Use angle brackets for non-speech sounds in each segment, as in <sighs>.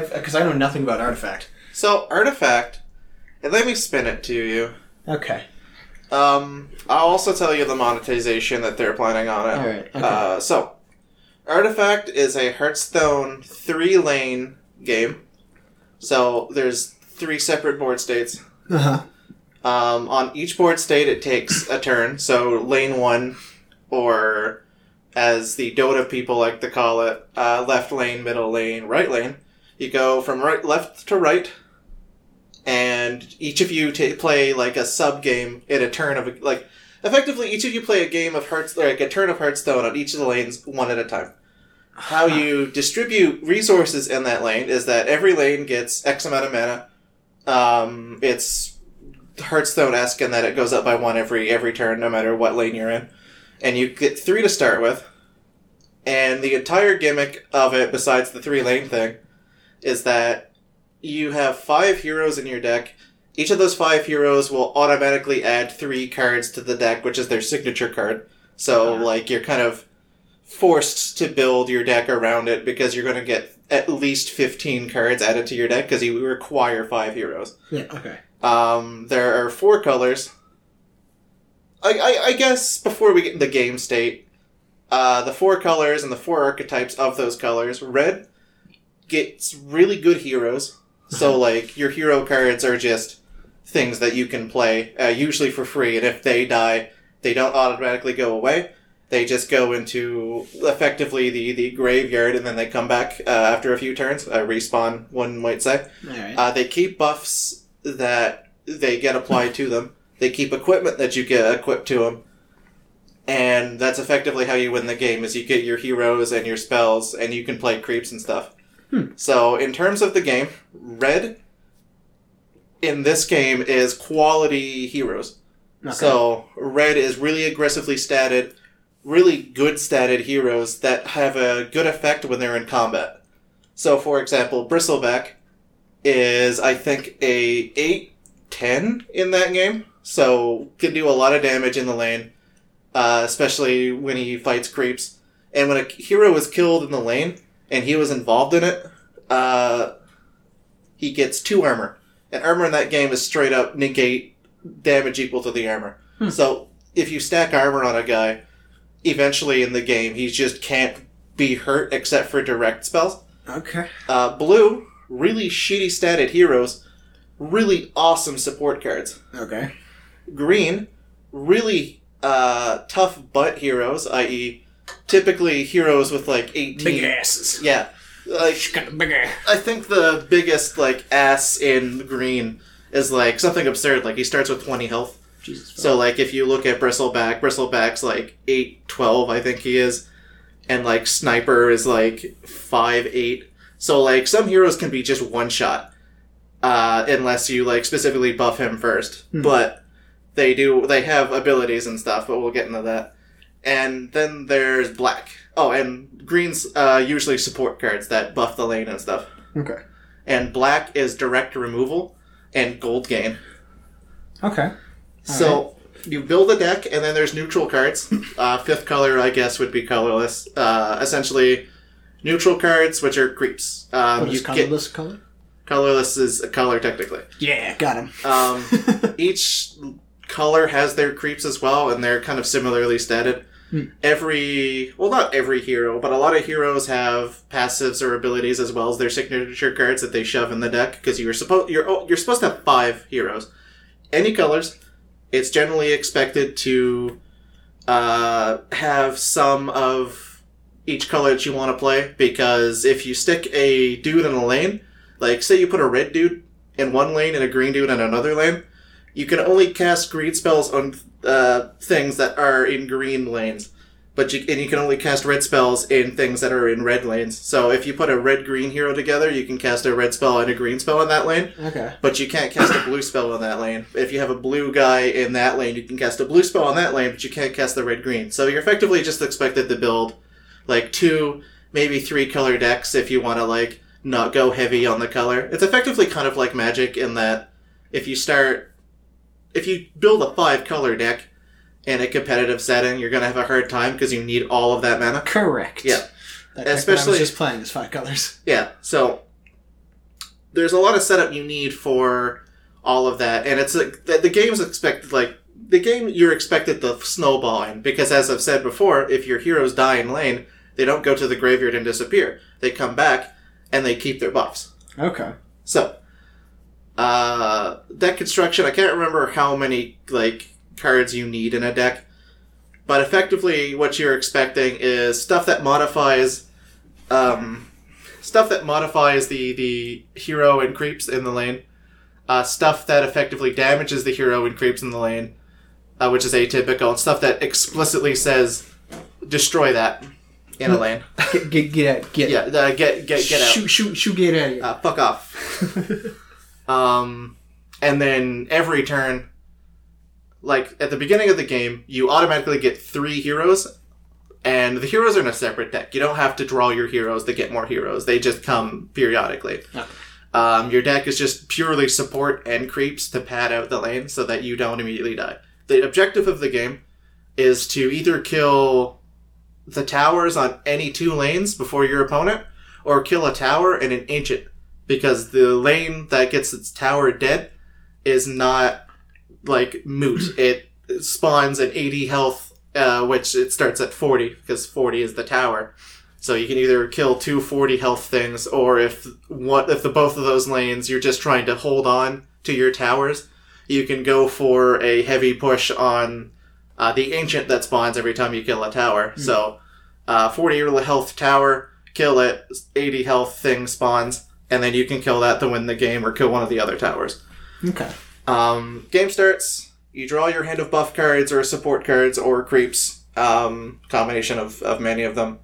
Because I know nothing about Artifact. So artifact, and let me spin it to you. Okay. Um, I'll also tell you the monetization that they're planning on it. All right. Okay. Uh, so, Artifact is a Hearthstone three lane game. So there's three separate board states. Uh huh. Um, on each board state, it takes a turn. So lane one, or as the Dota people like to call it, uh, left lane, middle lane, right lane. You go from right, left to right, and each of you ta play like a sub game in a turn of a, like. Effectively, each of you play a game of Hearts, like a turn of Hearthstone on each of the lanes, one at a time. How you distribute resources in that lane is that every lane gets X amount of mana. Um, it's Hearthstone esque in that it goes up by one every every turn, no matter what lane you're in, and you get three to start with. And the entire gimmick of it, besides the three lane thing, is that you have five heroes in your deck. Each of those five heroes will automatically add three cards to the deck, which is their signature card. So, Uh-huh. like, you're kind of forced to build your deck around it because you're going to get at least 15 cards added to your deck because you require five heroes. Yeah. Okay. Um, there are four colors. I, I, I guess before we get into game state, uh, the four colors and the four archetypes of those colors. Red gets really good heroes. So, like, your hero cards are just things that you can play, uh, usually for free, and if they die, they don't automatically go away. They just go into effectively the, the graveyard and then they come back uh, after a few turns. Uh, respawn, one might say. All right. Uh, they keep buffs that they get applied to them. They keep equipment that you get equipped to them. And that's effectively how you win the game is you get your heroes and your spells and you can play creeps and stuff. Hmm. So in terms of the game, red in this game is quality heroes. Okay. So red is really aggressively statted, really good statted heroes that have a good effect when they're in combat. So for example, Bristleback is I think a 8 10 in that game. So can do a lot of damage in the lane, uh, especially when he fights creeps. And when a hero is killed in the lane and he was involved in it, uh, he gets two armor. And armor in that game is straight up negate damage equal to the armor. Hmm. So if you stack armor on a guy, eventually in the game he just can't be hurt except for direct spells. okay. Uh, blue, really shitty statted heroes, really awesome support cards. Okay. Green, really uh, tough butt heroes, i.e., typically heroes with like 18. Big asses. Yeah. Like, Got a big ass. I think the biggest like ass in green is like something absurd. Like he starts with 20 health. Jesus. So like if you look at Bristleback, Bristleback's like eight twelve, I think he is, and like Sniper is like five eight. So like some heroes can be just one shot, uh, unless you like specifically buff him first. Hmm. But they do they have abilities and stuff, but we'll get into that. And then there's Black. Oh, and Green's uh, usually support cards that buff the lane and stuff. Okay. And Black is direct removal and gold gain. Okay. So you build a deck, and then there's neutral cards. <laughs> Uh, fifth color, I guess, would be colorless. Uh, essentially, neutral cards, which are creeps. Um, What you is get colorless color? colorless is a color technically. Yeah, got him. Um, <laughs> each color has their creeps as well, and they're kind of similarly statted. Hmm. Every well, not every hero, but a lot of heroes have passives or abilities as well as their signature cards that they shove in the deck because you're supposed you're oh, you're supposed to have five heroes, any colors. It's generally expected to uh, have some of each color that you want to play because if you stick a dude in a lane, like say you put a red dude in one lane and a green dude in another lane, you can only cast green spells on uh, things that are in green lanes. But you and you can only cast red spells in things that are in red lanes. So if you put a red green hero together, you can cast a red spell and a green spell in that lane. Okay. But you can't cast a blue <coughs> spell in that lane. If you have a blue guy in that lane, you can cast a blue spell in that lane, but you can't cast the red green. So you're effectively just expected to build like two, maybe three color decks if you want to like not go heavy on the color. It's effectively kind of like magic in that if you start if you build a five color deck in a competitive setting, you're gonna have a hard time because you need all of that mana. Correct. Yeah. That deck that I Especially- just playing is five colors. <laughs> Yeah, so there's a lot of setup you need for all of that, and it's a, the, the game's expected like the game you're expected to snowball in because as I've said before, if your heroes die in lane, they don't go to the graveyard and disappear. They come back and they keep their buffs. Okay. So, uh, deck construction. I can't remember how many like cards you need in a deck, but effectively, what you're expecting is stuff that modifies, um, stuff that modifies the the hero and creeps in the lane, uh, stuff that effectively damages the hero and creeps in the lane, uh, which is atypical, and stuff that explicitly says destroy that in a lane. Get get get out. Get yeah, uh, get get get out. Shoot shoot shoot. Get out of here. Uh, fuck off. <laughs> um, and then every turn, like at the beginning of the game, you automatically get three heroes, and the heroes are in a separate deck. You don't have to draw your heroes to get more heroes; they just come periodically. Okay. Um, your deck is just purely support and creeps to pad out the lane so that you don't immediately die. The objective of the game is to either kill the towers on any two lanes before your opponent, or kill a tower and an ancient, because the lane that gets its tower dead is not like moot. <clears throat> it spawns at 80 health, uh, which it starts at 40 because 40 is the tower. So you can either kill two 40 health things, or if what if the both of those lanes you're just trying to hold on to your towers, you can go for a heavy push on uh, the ancient that spawns every time you kill a tower. So, uh, 40 health tower, kill it, 80 health thing spawns, and then you can kill that to win the game or kill one of the other towers. Okay. Um, game starts, you draw your hand of buff cards or support cards or creeps, um, combination of, of many of them.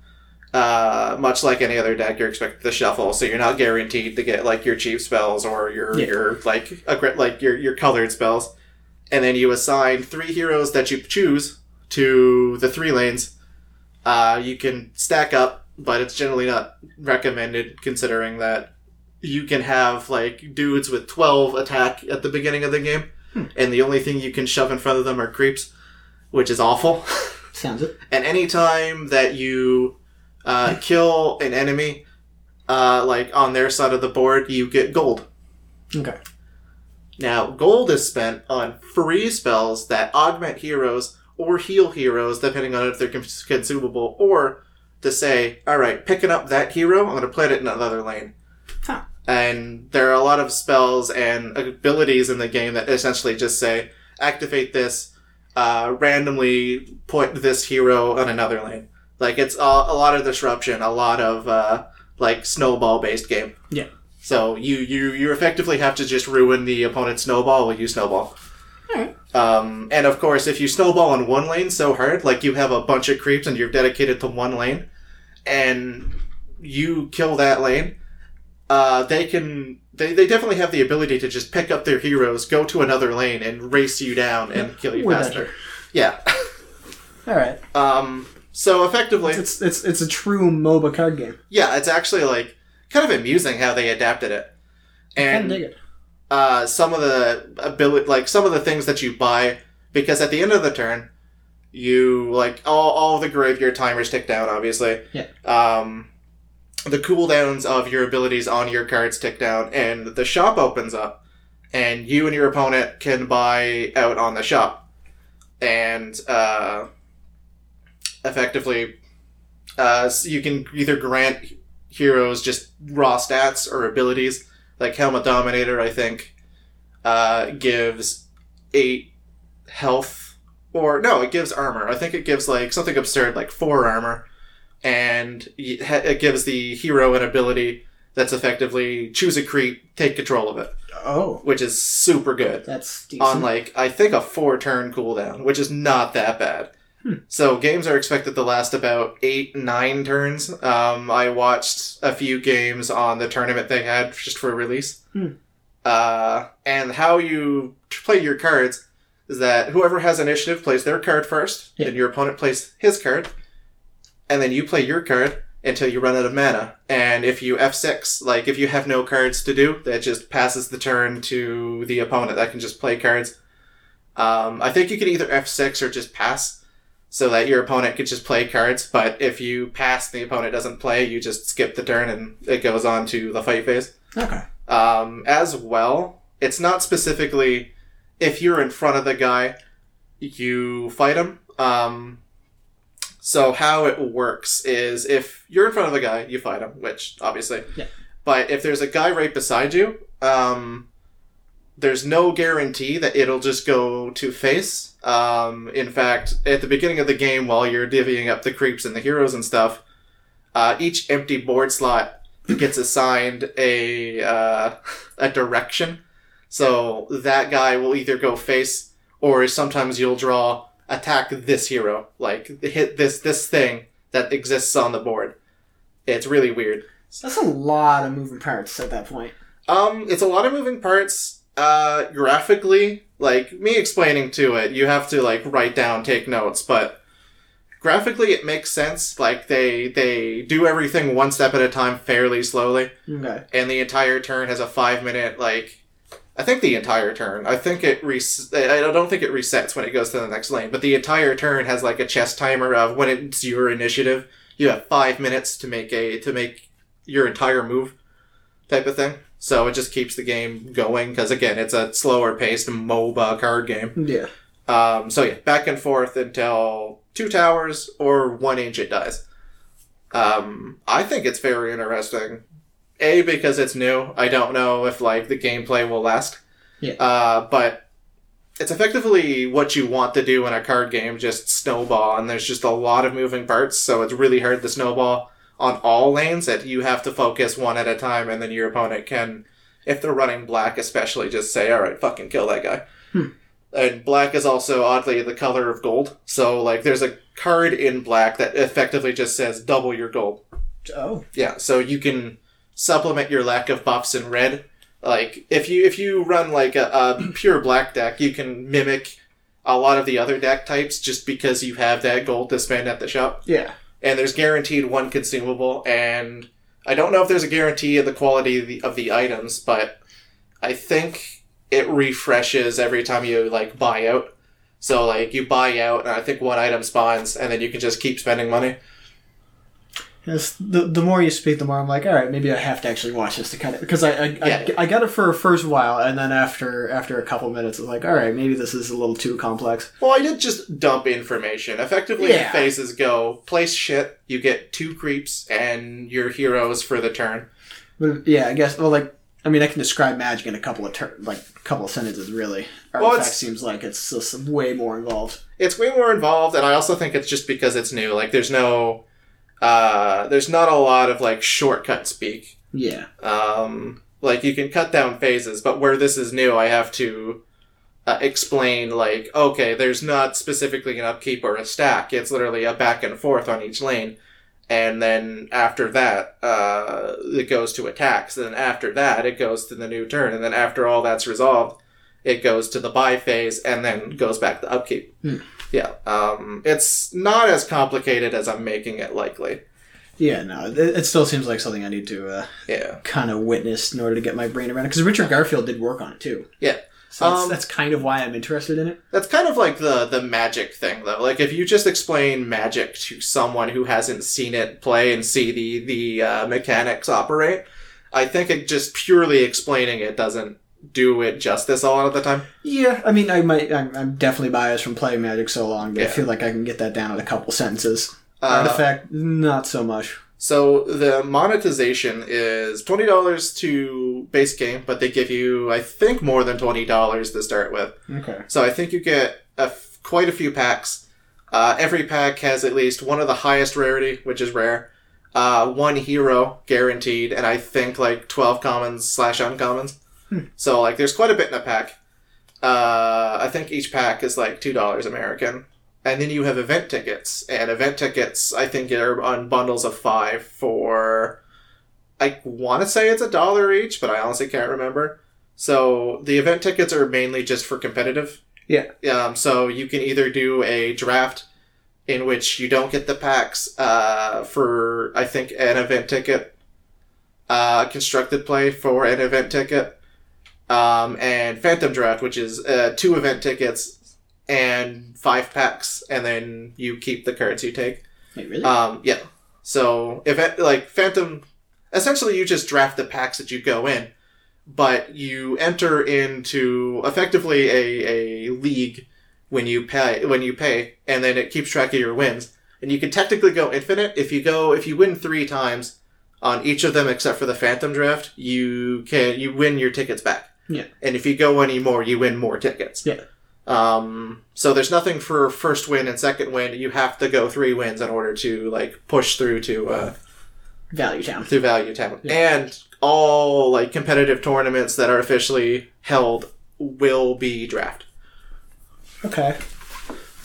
Uh, much like any other deck, you're expected to shuffle, so you're not guaranteed to get like your cheap spells or your Yeah. your like like your your colored spells, and then you assign three heroes that you choose to the three lanes. Uh, you can stack up, but it's generally not recommended considering that you can have like dudes with 12 attack at the beginning of the game, and the only thing you can shove in front of them are creeps, which is awful. <laughs> Sounds it. and anytime that you uh, kill an enemy, uh, like on their side of the board, you get gold. Okay. Now, gold is spent on free spells that augment heroes or heal heroes, depending on if they're cons- consumable, or to say, all right, picking up that hero, I'm going to put it in another lane. And there are a lot of spells and abilities in the game that essentially just say, activate this, uh, randomly put this hero on another lane. Like, it's a, a lot of disruption, a lot of, uh, like, snowball based game. Yeah. So you, you, you effectively have to just ruin the opponent's snowball while you snowball. Alright. Um, and of course, if you snowball on one lane so hard, like you have a bunch of creeps and you're dedicated to one lane, and you kill that lane, uh, they can. They, they definitely have the ability to just pick up their heroes, go to another lane, and race you down and kill you We're faster. better. Yeah. All right. Um, so effectively, It's it's it's a true MOBA card game. yeah, it's actually like kind of amusing how they adapted it. And of dig it. uh, some of the ability, like some of the things that you buy, because at the end of the turn, you like all all the graveyard timers tick down. Obviously, Yeah. Um, the cooldowns of your abilities on your cards tick down, and the shop opens up, and you and your opponent can buy out on the shop, and uh, effectively, uh, so you can either grant heroes just raw stats or abilities like Helmet Dominator, I think, uh, gives eight health, or no, it gives armor. I think it gives like something absurd, like four armor, and it gives the hero an ability that's effectively choose a creep, take control of it, Oh, which is super good that's decent. on like I think a four turn cooldown, which is not that bad. So games are expected to last about eight nine turns. Um, I watched a few games on the tournament they had just for release. Hmm. Uh, and how you play your cards is that whoever has initiative plays their card first, Yeah. then your opponent plays his card, and then you play your card until you run out of mana. And if you F6, like if you have no cards to do, that just passes the turn to the opponent that can just play cards. Um, I think you can either F6 or just pass so that your opponent could just play cards. But if you pass, the opponent doesn't play, you just skip the turn and it goes on to the fight phase. okay. Um, as well, it's not specifically if you're in front of the guy, you fight him. Um, so how it works is if you're in front of a guy, you fight him, which obviously. Yeah. But if there's a guy right beside you, um, there's no guarantee that it'll just go to face. Um, in fact, at the beginning of the game, while you're divvying up the creeps and the heroes and stuff, uh, each empty board slot gets assigned a uh, a direction. So that guy will either go face, or sometimes you'll draw attack this hero, like hit this this thing that exists on the board. It's really weird. That's a lot of moving parts at that point. Um, it's a lot of moving parts. Uh, graphically, like me explaining to it, you have to like write down, take notes, but graphically it makes sense. Like they they do everything one step at a time, fairly slowly, Okay. and the entire turn has a five minute like. I think the entire turn. I think it res- I don't think it resets when it goes to the next lane, but the entire turn has like a chess timer of when it's your initiative. You have five minutes to make a to make your entire move, type of thing. So it just keeps the game going because again, it's a slower paced MOBA card game. Yeah. Um, so yeah, back and forth until two towers or one ancient dies. Um, I think it's very interesting. A because it's new. I don't know if like the gameplay will last. Yeah. Uh, but it's effectively what you want to do in a card game, just snowball, and there's just a lot of moving parts, so it's really hard to snowball on all lanes that you have to focus one at a time, and then your opponent can, if they're running black especially, just say, alright, fucking kill that guy. Hmm. And black is also oddly the color of gold, so like there's a card in black that effectively just says double your gold. Oh. Yeah, so you can supplement your lack of buffs in red. Like if you if you run like a, a <clears throat> pure black deck, you can mimic a lot of the other deck types just because you have that gold to spend at the shop. Yeah. And there's guaranteed one consumable, and I don't know if there's a guarantee of the quality of the, of the items, but I think it refreshes every time you like buy out. So like you buy out, and I think one item spawns, and then you can just keep spending money. Yes, the, the more you speak, the more I'm like, all right, maybe I have to actually watch this to kind of because I I, Yeah. I I got it for a first while, and then after after a couple minutes, it's like, all right, maybe this is a little too complex. Well, I did just dump information. Effectively, Yeah. phases go place shit. You get two creeps and your heroes for the turn. But yeah, I guess well, like I mean, I can describe magic in a couple of ter- like a couple of sentences. Really, Well, artifact seems like it's just way more involved. It's way more involved, and I also think it's just because it's new. Like, there's no, uh, there's not a lot of like shortcut speak. Yeah, Um, like you can cut down phases, but where this is new, I have to uh, explain like, okay, there's not specifically an upkeep or a stack. It's literally a back and forth on each lane, and then after that, uh, it goes to attacks. And then after that, it goes to the new turn, and then after all that's resolved, it goes to the buy phase, and then goes back to upkeep. Hmm. Yeah, um, it's not as complicated as I'm making it likely. yeah. No, it, it still seems like something I need to uh, Yeah. kind of witness in order to get my brain around it. Because Richard Garfield did work on it too. Yeah. So that's, Um, that's kind of why I'm interested in it. That's kind of like the the magic thing though. Like if you just explain magic to someone who hasn't seen it play and see the the uh, mechanics operate, I think it just purely explaining it doesn't do it justice a lot of the time. Yeah, I mean, I might. I'm, I'm definitely biased from playing Magic so long, but I feel like I can get that down in a couple sentences. Uh, Artifact, not so much. so the monetization is twenty dollars to base game, but they give you I think more than twenty dollars to start with. Okay. So I think you get a f- quite a few packs. Uh, every pack has at least one of the highest rarity, which is rare. Uh, one hero guaranteed, and I think like twelve commons slash uncommons. So like, there's quite a bit in a pack. Uh, I think each pack is like two dollars American, and then you have event tickets, and event tickets I think are on bundles of five for. I want to say it's a dollar each, but I honestly can't remember. So the event tickets are mainly just for competitive. Yeah. Um, so you can either do a draft in which you don't get the packs uh, for I think an event ticket, uh, constructed play for an event ticket, um, and phantom draft, which is uh, two event tickets and five packs, and then you keep the cards you take. Wait, really? Um, yeah. So event like Phantom, essentially you just draft the packs that you go in, but you enter into effectively a, a league when you pay when you pay, and then it keeps track of your wins. And you can technically go infinite if you go if you win three times on each of them except for the Phantom Draft, you can you win your tickets back. Yeah. And if you go any more, you win more tickets. Yeah. Um, so there's nothing for first win and second win. You have to go three wins in order to like push through to uh, Value Town. through Value Town. And all like competitive tournaments that are officially held will be draft. Okay.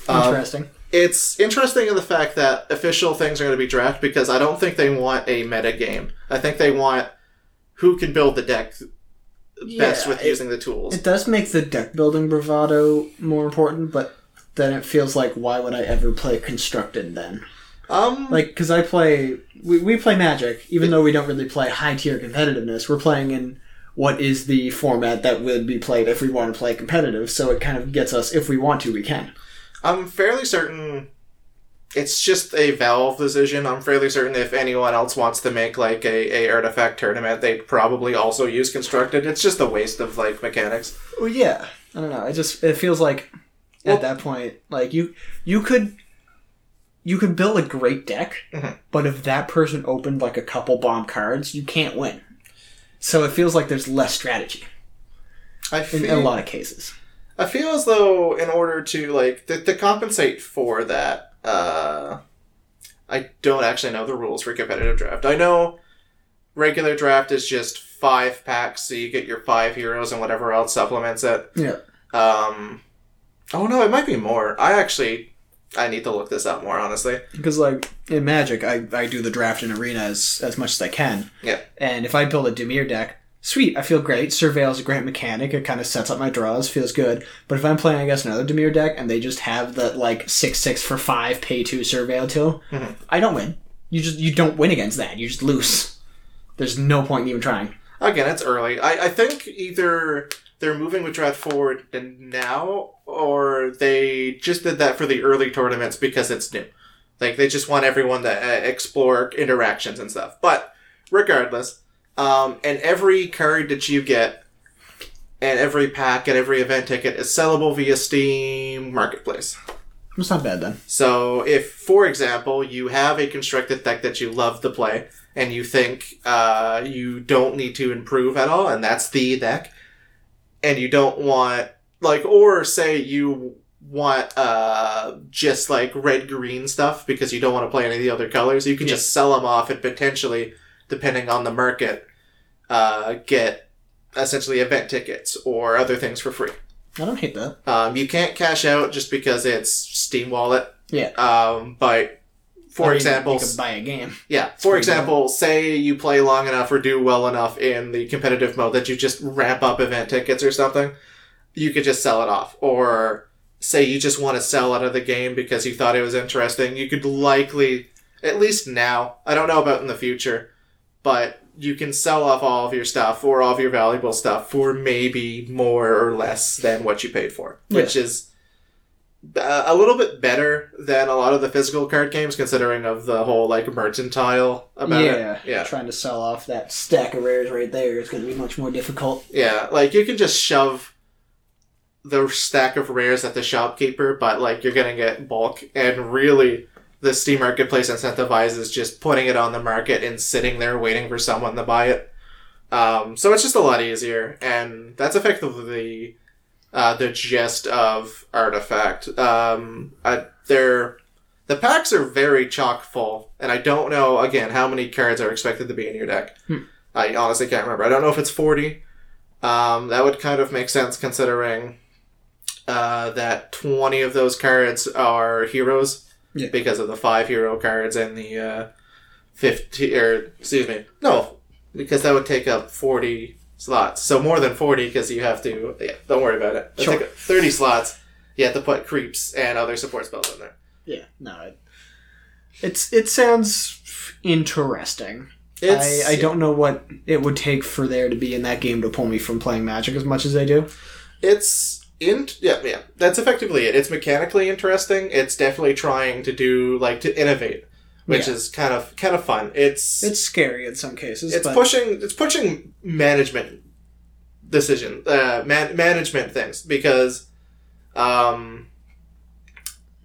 Um, Interesting. it's interesting in the fact that official things are going to be draft because I don't think they want a meta game. I think they want who can build the deck best Yeah, with it- using the tools. It does make the deck building bravado more important, but then it feels like why would I ever play constructed then? um, Like, because I play, we, we play Magic, even though we don't really play high tier competitiveness. We're playing in what is the format that would be played if we want to play competitive. So it kind of gets us, if we want to, we can. I'm fairly certain it's just a Valve decision. I'm fairly certain if anyone else wants to make like a, a artifact tournament, they'd probably also use constructed. It's just a waste of like mechanics. Well, yeah. I don't know. It just it feels like Well- at that point, like you you could you could build a great deck, Mhm. but if that person opened like a couple bomb cards, you can't win. So it feels like there's less strategy I feel, in feel, a lot of cases. I feel as though in order to like to, to compensate for that, uh, I don't actually know the rules for competitive draft. I know regular draft is just five packs, so you get your five heroes and whatever else supplements it. Yeah. Um, oh no, it might be more. I actually, I need to look this up more honestly. Because like in Magic, I, I do the draft in arena as as much as I can. Yeah. And if I build a Dimir deck, sweet, I feel great. Surveil is a great mechanic. It kind of sets up my draws, feels good. But if I'm playing against another Dimir deck and they just have the like six six for five pay two Surveil tool, Mhm. I don't win. You just you don't win against that. You just lose. There's no point in even trying. Again, it's early. I, I think either they're moving with draft forward and now, or they just did that for the early tournaments because it's new. Like they just want everyone to uh, explore interactions and stuff. But regardless, um, and every card that you get, and every pack and every event ticket is sellable via Steam Marketplace. It's not bad then. So, if, for example, you have a constructed deck that you love to play, and you think uh, you don't need to improve at all, and that's the deck, and you don't want, like, or say you want uh, just like red green stuff because you don't want to play any of the other colors, you can Yeah. just sell them off and potentially, depending on the market, uh, get essentially event tickets or other things for free. I don't hate that. Um, you can't cash out just because it's Steam Wallet. Yeah. Um, but for I mean, example, you could buy a game. yeah, for pretty example, say you play long enough or do well enough in the competitive mode that you just ramp up event tickets or something, you could just sell it off. Or say you just want to sell out of the game because you thought it was interesting, you could likely, at least now, I don't know about in the future, but you can sell off all of your stuff or all of your valuable stuff for maybe more or less than what you paid for, which is uh, a little bit better than a lot of the physical card games, considering of the whole like mercantile about yeah. it. Yeah, Trying to sell off that stack of rares right there is going to be much more difficult. yeah. Like you can just shove the stack of rares at the shopkeeper, but like you're gonna get bulk, and really. The Steam Marketplace incentivizes just putting it on the market and sitting there waiting for someone to buy it. Um, so it's just a lot easier, and that's effectively uh, the gist of Artifact. Um, I, they're the packs are very chock full, and I don't know again how many cards are expected to be in your deck. Hmm. I honestly can't remember. I don't know if it's forty. Um, that would kind of make sense considering uh, that twenty of those cards are heroes Yeah. because of the five hero cards and the uh, fifty or excuse me, no, because that would take up forty slots. So more than forty because you have to. Yeah, don't worry about it. Sure. thirty slots. You have to put creeps and other support spells in there. Yeah, no. It, it's it sounds interesting. It's, I, I don't know what it would take for there to be in that game to pull me from playing Magic as much as I do. It's in yeah yeah. That's effectively it. It's mechanically interesting. It's definitely trying to do like to innovate, which Yeah. is kind of kind of fun. It's It's scary in some cases. it's pushing it's pushing management decision, uh, man- management things because um,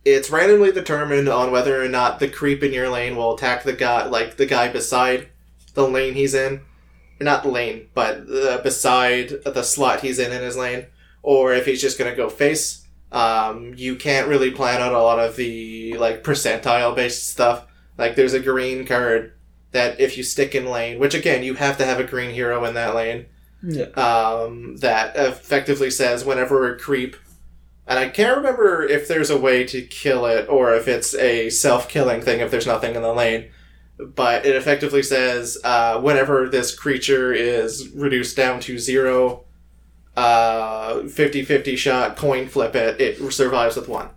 it's randomly determined on whether or not the creep in your lane will attack the guy, like the guy beside the lane he's in, not the lane, but uh, beside the slot he's in in his lane, or if he's just gonna go face. Um, you can't really plan out a lot of the like percentile based stuff. Like there's a green card that if you stick in lane, which again you have to have a green hero in that lane Yeah. um, that effectively says whenever a creep, and I can't remember if there's a way to kill it or if it's a self killing thing if there's nothing in the lane, but it effectively says uh, whenever this creature is reduced down to zero, uh, 50 50 shot, coin flip it, it survives with one.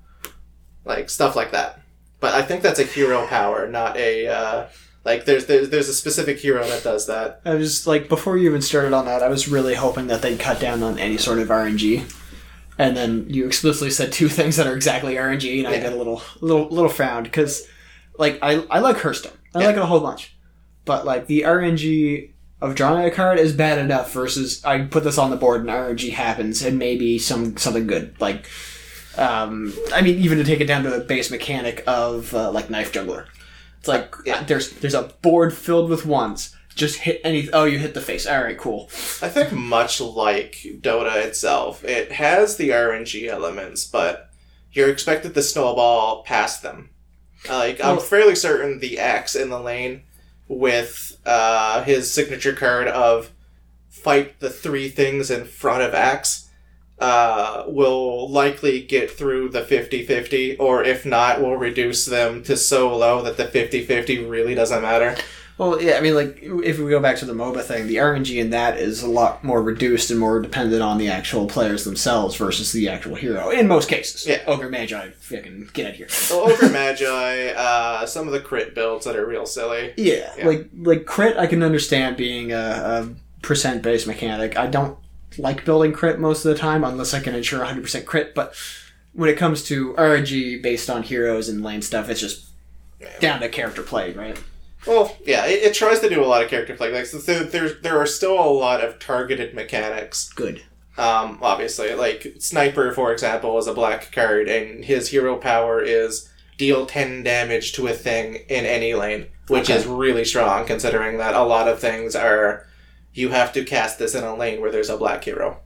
Like stuff like that. But I think that's a hero power, not a. Uh, like there's, there's there's a specific hero that does that. I was like, before you even started on that, I was really hoping that they'd cut down on any sort of RNG. And then you explicitly said two <laughs> things that are exactly RNG, and I Yeah. got a little, little, little frowned because, like, I, I like Hearthstone, I Yeah. like it a whole bunch, but like the RNG of drawing a card is bad enough versus I put this on the board and RNG happens and maybe some something good like, um, I mean, even to take it down to the base mechanic of uh, like Knife Juggler, it's like Yeah. there's there's a board filled with ones. Just hit any. Oh, you hit the face. All right, cool. I think much like Dota itself, it has the RNG elements, but you're expected to snowball past them. Uh, Like I'm fairly certain the Axe in the lane with uh, his signature card of fight the three things in front of Axe uh, will likely get through the 50-50, or if not, will reduce them to so low that the 50-50 really doesn't matter. Well, yeah, I mean, like if we go back to the MOBA thing, the RNG in that is a lot more reduced and more dependent on the actual players themselves versus the actual hero in most cases. Yeah. Ogre Magi, fucking get out of here. So Ogre Magi, uh, some of the crit builds that are real silly. Yeah, Yeah. like like crit, I can understand being a, a percent based mechanic. I don't like building crit most of the time unless I can ensure 100 percent crit. But when it comes to RNG based on heroes and lane stuff, it's just down to character play, right? Well, yeah, it, it tries to do a lot of character play. Like, so there, there, are still a lot of targeted mechanics. Good. Um, obviously, like Sniper, for example, is a black card, and his hero power is deal ten damage to a thing in any lane, which Okay. is really strong considering that a lot of things are you have to cast this in a lane where there's a black hero.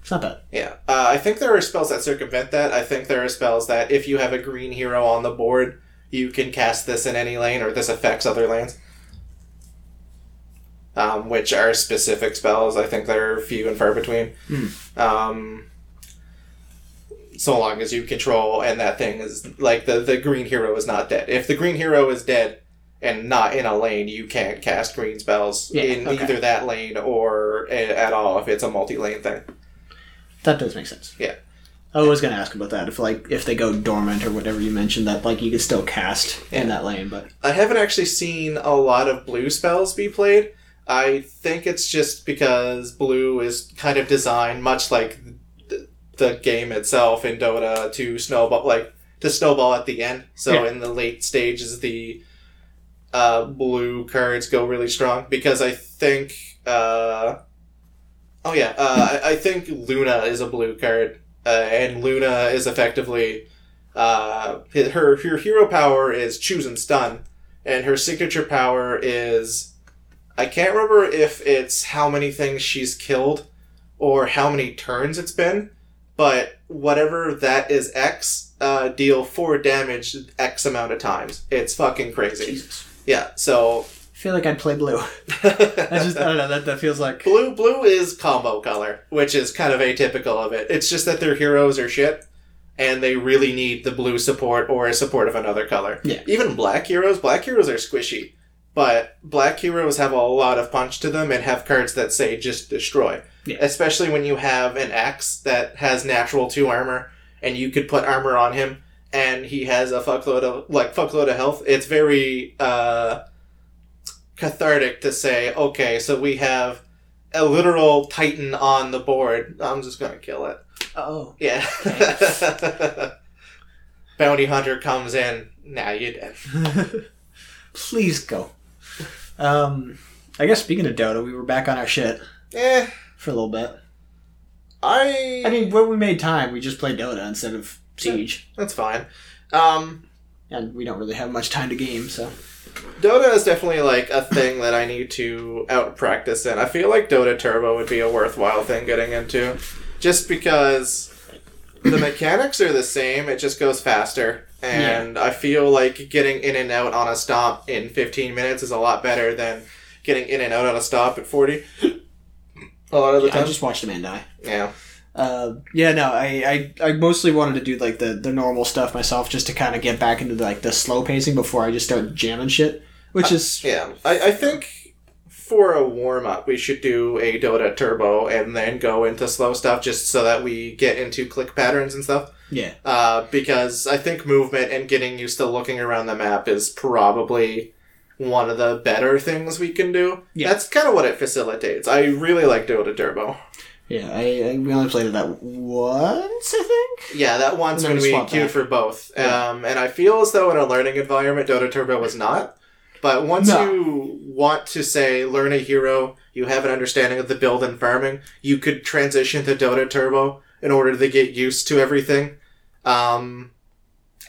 It's not bad. Yeah, uh, I think there are spells that circumvent that. I think there are spells that if you have a green hero on the board, you can cast this in any lane, or this affects other lanes. Um, which are specific spells. I think they're few and far between. Um, so long as you control and that thing is like the the green hero is not dead. If the green hero is dead and not in a lane, you can't cast green spells Yeah, in okay. either that lane or a- at all if it's a multi lane thing. That does make sense. Yeah. I was gonna ask about that if like if they go dormant or whatever you mentioned that like you could still cast in that lane, but I haven't actually seen a lot of blue spells be played. I think it's just because blue is kind of designed much like th- the game itself in Dota to snowball, like to snowball at the end. So Yeah. in the late stages, the uh, blue cards go really strong because I think. Uh, oh yeah, uh, I, I think Luna is a blue card, and Luna is effectively uh, her her hero power is choose and stun, and her signature power is I can't remember if it's how many things she's killed or how many turns it's been, but whatever that is X, uh, deal four damage X amount of times. It's fucking crazy. Jesus. Yeah, so feel like I'd play blue. <laughs> I just I don't know, that that feels like blue blue is combo color, which is kind of atypical of it. It's just that their heroes are shit. And they really need the blue support or a support of another color. Yeah. Even black heroes, black heroes are squishy. But black heroes have a lot of punch to them and have cards that say just destroy. Yeah. Especially when you have an Axe that has natural two armor and you could put armor on him and he has a fuckload of like fuckload of health. It's very uh cathartic to say, okay, so we have a literal titan on the board. I'm just gonna kill it. oh. Yeah. <laughs> Bounty hunter comes in. Now you're dead. <laughs> Please go. Um I guess speaking of Dota, we were back on our shit. Eh. for a little bit. I I mean, when we made time, we just played Dota instead of Siege, that's fine. Um, and we don't really have much time to game. So Dota is definitely like a thing that I need to out practice in. I feel like Dota Turbo would be a worthwhile thing getting into, just because the mechanics are the same. It just goes faster, and I feel like getting in and out on a stop in 15 minutes is a lot better than getting in and out on a stop at 40. <laughs> A lot of the yeah, I just watched a man die. yeah. Uh, yeah, no, I, I, I mostly wanted to do like the, the normal stuff myself, just to kind of get back into like the slow pacing before I just start jamming shit. Which is Yeah, I, I think for a warm up, we should do a Dota Turbo and then go into slow stuff just so that we get into click patterns and stuff. yeah, Uh, because I think movement and getting used to looking around the map is probably one of the better things we can do. Yeah. That's kind of what it facilitates. I really like Dota Turbo. Yeah. I, I we only played it that once, I think. Yeah, that once when we queued for both. Yeah. Um, and I feel as though in a learning environment, Dota Turbo was not. But once No. you want to say learn a hero, you have an understanding of the build and farming, you could transition to Dota Turbo in order to get used to everything. Um,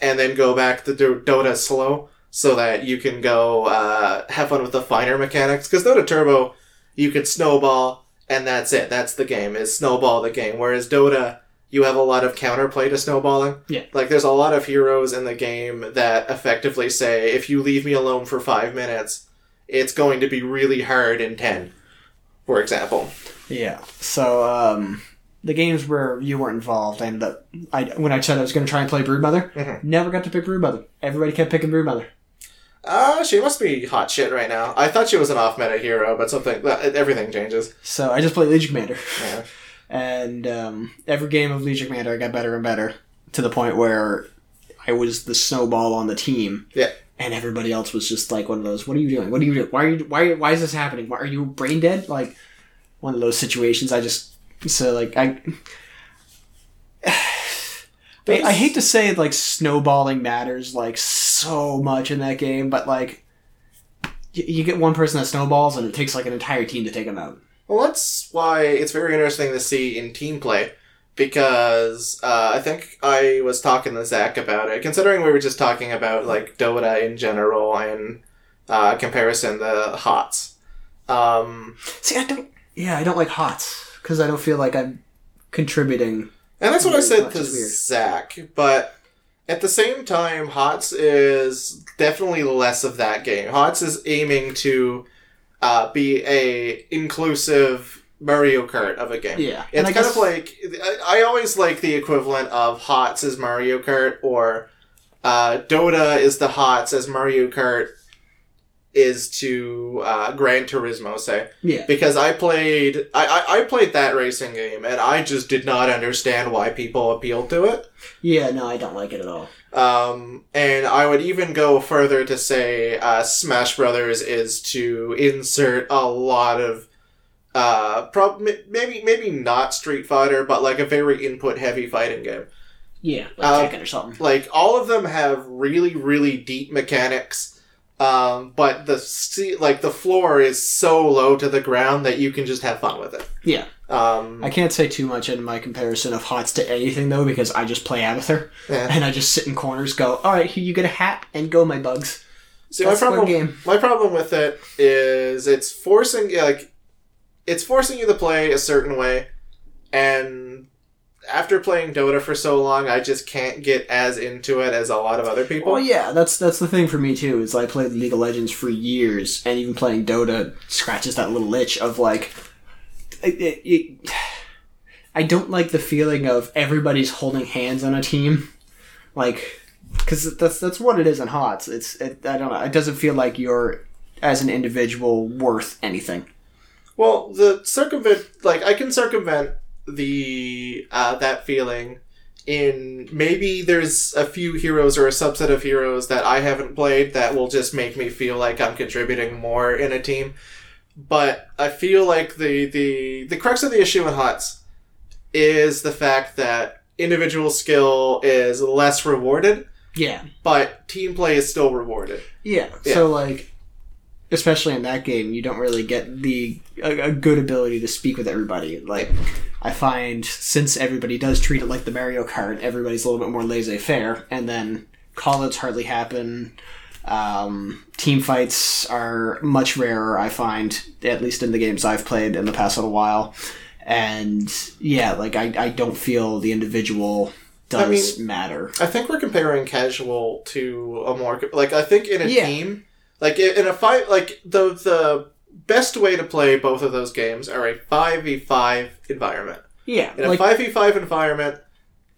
and then go back to Do- Dota slow so that you can go uh, have fun with the finer mechanics. Because Dota Turbo, you could snowball, and that's it. That's the game, is snowball the game. Whereas Dota, you have a lot of counterplay to snowballing. Yeah. Like, there's a lot of heroes in the game that effectively say, if you leave me alone for five minutes, it's going to be really hard in 10, for example. Yeah. So um, the games where you weren't involved, I ended up. I when I said I was going to try and play Broodmother, Mhm. never got to pick Broodmother. Everybody kept picking Broodmother. Uh, she must be hot shit right now. I thought she was an off meta hero, but something, everything changes. So I just played Legion Commander. Yeah. <laughs> and um, every game of Legion Commander I got better and better to the point where I was the snowball on the team. Yeah. And everybody else was just like one of those. What are you doing? What are you doing? Why are you? Why? Why is this happening? Why are you brain dead? Like one of those situations. I just so like I. <sighs> <sighs> I, I hate to say like snowballing matters like so much in that game, but like you, you get one person that snowballs and it takes like an entire team to take them out. Well, that's why it's very interesting to see in team play because uh, I think I was talking to Zach about it. Considering we were just talking about like Dota in general and uh, comparison to HOTS. Um, See, I don't. Yeah, I don't like hots because I don't feel like I'm contributing. and that's what I said to. Zach, but at the same time, HOTS is definitely less of that game. HOTS is aiming to uh, be a inclusive Mario Kart of a game. Yeah, It's kind guess- of like I, always like the equivalent of HOTS as Mario Kart, or uh, Dota is the HOTS as Mario Kart is to uh, Gran Turismo, say. Yeah, Because I played I, I, I played that racing game, and I just did not understand why people appealed to it. yeah. No, I don't like it at all. Um, and I would even go further to say uh, Smash Brothers is to insert a lot of uh, prob- maybe maybe not Street Fighter, but like a very input heavy fighting game. Yeah, like Um, Tekken or something. Like all of them have really really deep mechanics. Um, but the se- like the floor is so low to the ground that you can just have fun with it. Yeah, Um, I can't say too much in my comparison of hots to anything though because I just play Abathur yeah. and I just sit in corners, go, all right, here you get a hat and go, my bugs. See, That's my problem, my problem with it is it's forcing like it's forcing you to play a certain way, and after playing Dota for so long, I just can't get as into it as a lot of other people. Well, yeah, that's that's the thing for me too. Is I played League of Legends for years, and even playing Dota scratches that little itch of like, it, it, it- <sighs> I don't like the feeling of everybody's holding hands on a team, like, because that's that's what it is in HOTS. It's it, I don't know. It doesn't feel like you're as an individual worth anything. Well, the circumvent like I can circumvent the uh, that feeling in maybe there's a few heroes or a subset of heroes that I haven't played that will just make me feel like I'm contributing more in a team. But I feel like the the the crux of the issue in HOTS is the fact that individual skill is less rewarded, Yeah, but team play is still rewarded. yeah. Yeah. So like, especially in that game, you don't really get the a, a good ability to speak with everybody. Like I find since everybody does treat it like the Mario Kart, everybody's a little bit more laissez-faire, and then call-outs hardly happen. Um, team fights are much rarer, I find, at least in the games I've played in the past little while. And yeah, like I, I don't feel the individual does matter. I think we're comparing casual to a more like I think in a Yeah. team, like in a fight, like the the best way to play both of those games are a five v five environment. Yeah, In a five v five environment,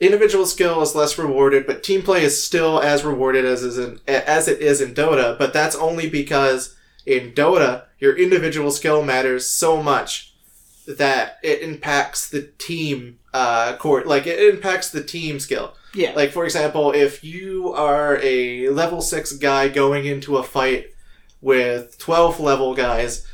individual skill is less rewarded, but team play is still as rewarded as is in as it is in Dota. But that's only because in Dota, your individual skill matters so much that it impacts the team uh core like it impacts the team skill. yeah, Like for example, if you are a level six guy going into a fight with twelve level guys,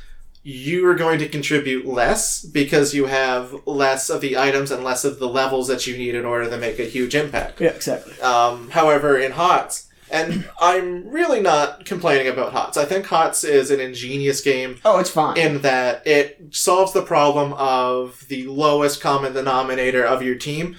you are going to contribute less because you have less of the items and less of the levels that you need in order to make a huge impact. yeah, exactly. Um, however, in HOTS, and I'm really not complaining about HOTS. I think HOTS is an ingenious game Oh, it's fine. in that it solves the problem of the lowest common denominator of your team.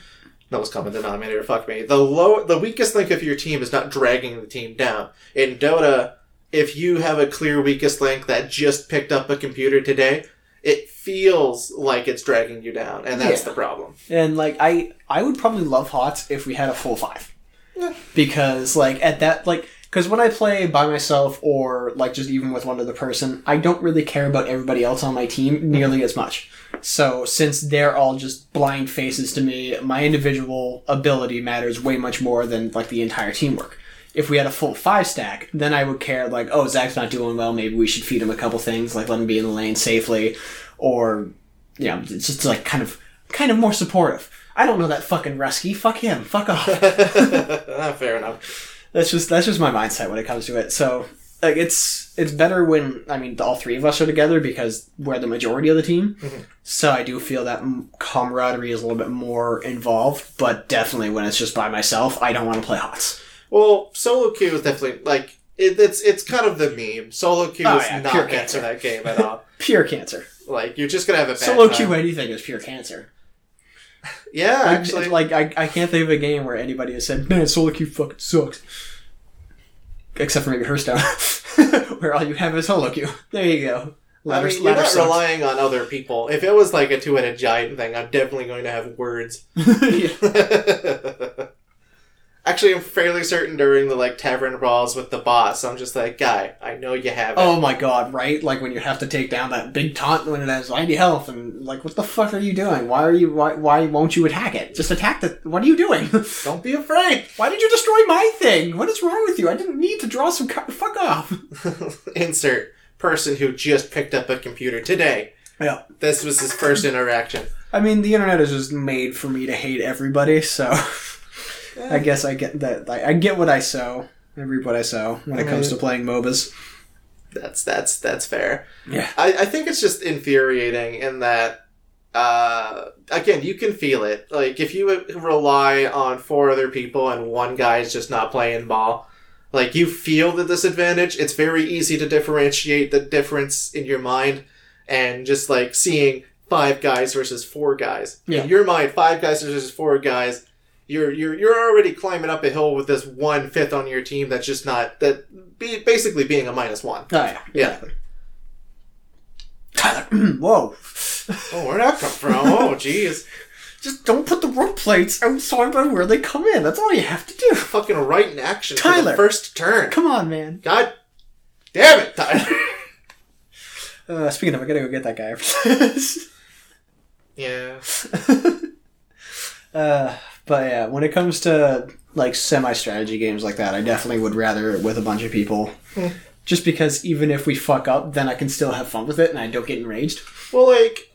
Lowest common denominator, fuck me. The low, the weakest link of your team is not dragging the team down. In Dota, if you have a clear weakest link that just picked up a computer today, it feels like it's dragging you down, and that's Yeah. the problem. And like I I would probably love HOTS if we had a full five. Yeah. Because like at that like because when I play by myself or like just even with one other person, I don't really care about everybody else on my team nearly as much. So since they're all just blind faces to me, my individual ability matters way much more than like the entire teamwork. If we had a full five stack, then I would care like, oh, Zach's not doing well, maybe we should feed him a couple things, like let him be in the lane safely, or you know, it's just like kind of kind of more supportive. I don't know that fucking Rusky. Fuck him. Fuck off. <laughs> Ah, Fair enough. that's just that's just my mindset when it comes to it. So like it's it's better when I mean all three of us are together because we're the majority of the team. So I do feel that camaraderie is a little bit more involved. But definitely when it's just by myself, I don't want to play HOTS. Well, solo queue is definitely like it, it's it's kind of the meme. Solo queue Oh, is yeah, not pure cancer. that game at all. <laughs> Pure cancer. like you're just gonna have a bad Solo time. queue anything is pure cancer. Yeah, Like, actually, like I, I can't think of a game where anybody has said, "Man, solo queue fucking sucks." Except for maybe Hearthstone, <laughs> where all you have is solo queue. There you go. I mean, you're not sucks. relying on other people. If it was like a two-headed giant thing, I'm definitely going to have words. <laughs> Actually, I'm fairly certain during the like tavern brawls with the boss, I'm just like, guy, I know you have it. Oh my god, right? Like when you have to take down that big taunt when it has 90 health, and like, what the fuck are you doing? Why are you? Why, why won't you attack it? Just attack the. What are you doing? <laughs> Don't be afraid. why did you destroy my thing? What is wrong with you? I didn't need to draw some. Co- fuck off. <laughs> Insert person who just picked up a computer today. Yeah. This was his first interaction. I mean, the internet is just made for me to hate everybody, so <laughs> I guess I get that. I, I get what I sow. I reap what I sow when it comes to playing MOBAs. That's that's that's fair. Yeah. I, I think it's just infuriating in that uh again you can feel it. Like if you rely on four other people and one guy is just not playing ball, like you feel the disadvantage. It's very easy to differentiate the difference in your mind and just like seeing five guys versus four guys. Yeah. In your mind, five guys versus four guys. You're, you're you're already climbing up a hill with this one fifth on your team that's just not that be, basically being a minus one. Oh yeah. Yeah. <clears throat> Tyler. <clears throat> Whoa. Oh, where'd that come from? Oh, <laughs> jeez. Just don't put the rope plates outside by where they come in. That's all you have to do. Fucking right in action Tyler. the first turn. Come on, man. God damn it, Tyler. <laughs> <laughs> Uh, speaking of, I gotta go get that guy after this. yeah. uh, but yeah, when it comes to like semi-strategy games like that, I definitely would rather it with a bunch of people. Hmm. Just because even if we fuck up, then I can still have fun with it and I don't get enraged. Well, like,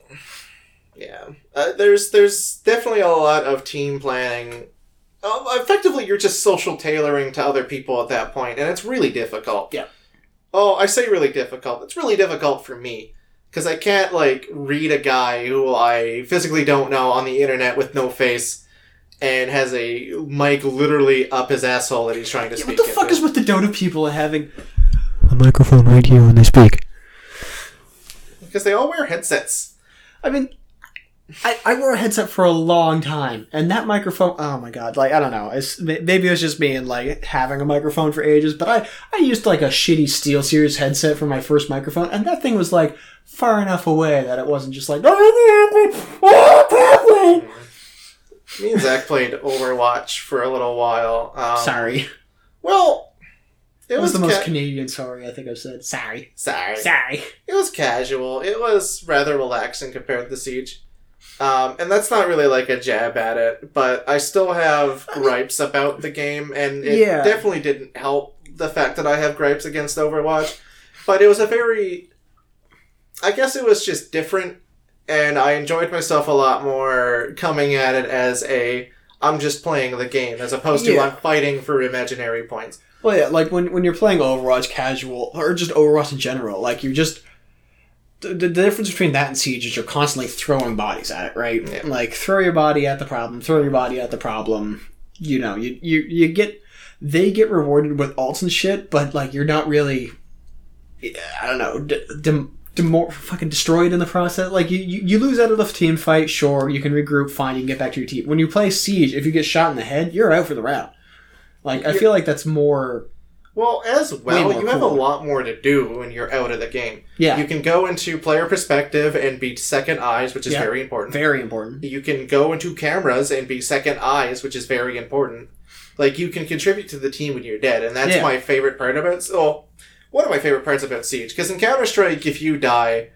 yeah. Uh, there's there's definitely a lot of team planning. Um, effectively, you're just social tailoring to other people at that point, and it's really difficult. Yeah. Oh, I say really difficult. It's really difficult for me because I can't like read a guy who I physically don't know on the internet with no face and has a mic literally up his asshole that he's trying to Yeah, speak. what the fuck into. is with the Dota people and having a microphone right here when they speak. Because they all wear headsets. I mean, I, I wore a headset for a long time, and that microphone. Oh my god! Like I don't know. It's, maybe it was just me and like having a microphone for ages. But I I used like a shitty SteelSeries headset for my first microphone, and that thing was like far enough away that it wasn't just like. Oh, Me and Zach played Overwatch for a little while. Um, Sorry. Well, it It was, was, the most ca- Canadian sorry I think I've said. Sorry. sorry. Sorry. It was casual. It was rather relaxing compared to Siege. Um, and that's not really like a jab at it, but I still have gripes about the game, and it Yeah. definitely didn't help the fact that I have gripes against Overwatch. But it was a very. I guess it was just different, and I enjoyed myself a lot more coming at it as a. I'm just playing the game, as opposed to Yeah. I'm fighting for imaginary points. Well, yeah, like when when you're playing Overwatch casual or just Overwatch in general, like you just the, the difference between that and Siege is you're constantly throwing bodies at it, right? Yeah. Like throw your body at the problem, throw your body at the problem. You know, you you you get they get rewarded with ults and shit, but like you're not really, I don't know, d- dem- demor- fucking destroyed in the process. Like you, you you lose out of the team fight, sure, you can regroup, fine, you can get back to your team. When you play Siege, if you get shot in the head, you're out for the round. Like I feel like that's more Well, as well, you have a lot more to do when you're out of the game. yeah. You can go into player perspective and be second eyes, which is Yeah. very important. Very important. You can go into cameras and be second eyes, which is very important. Like you can contribute to the team when you're dead, and that's Yeah. my favorite part about. Oh, one of my favorite parts about Siege, because in Counter Strike, if you die,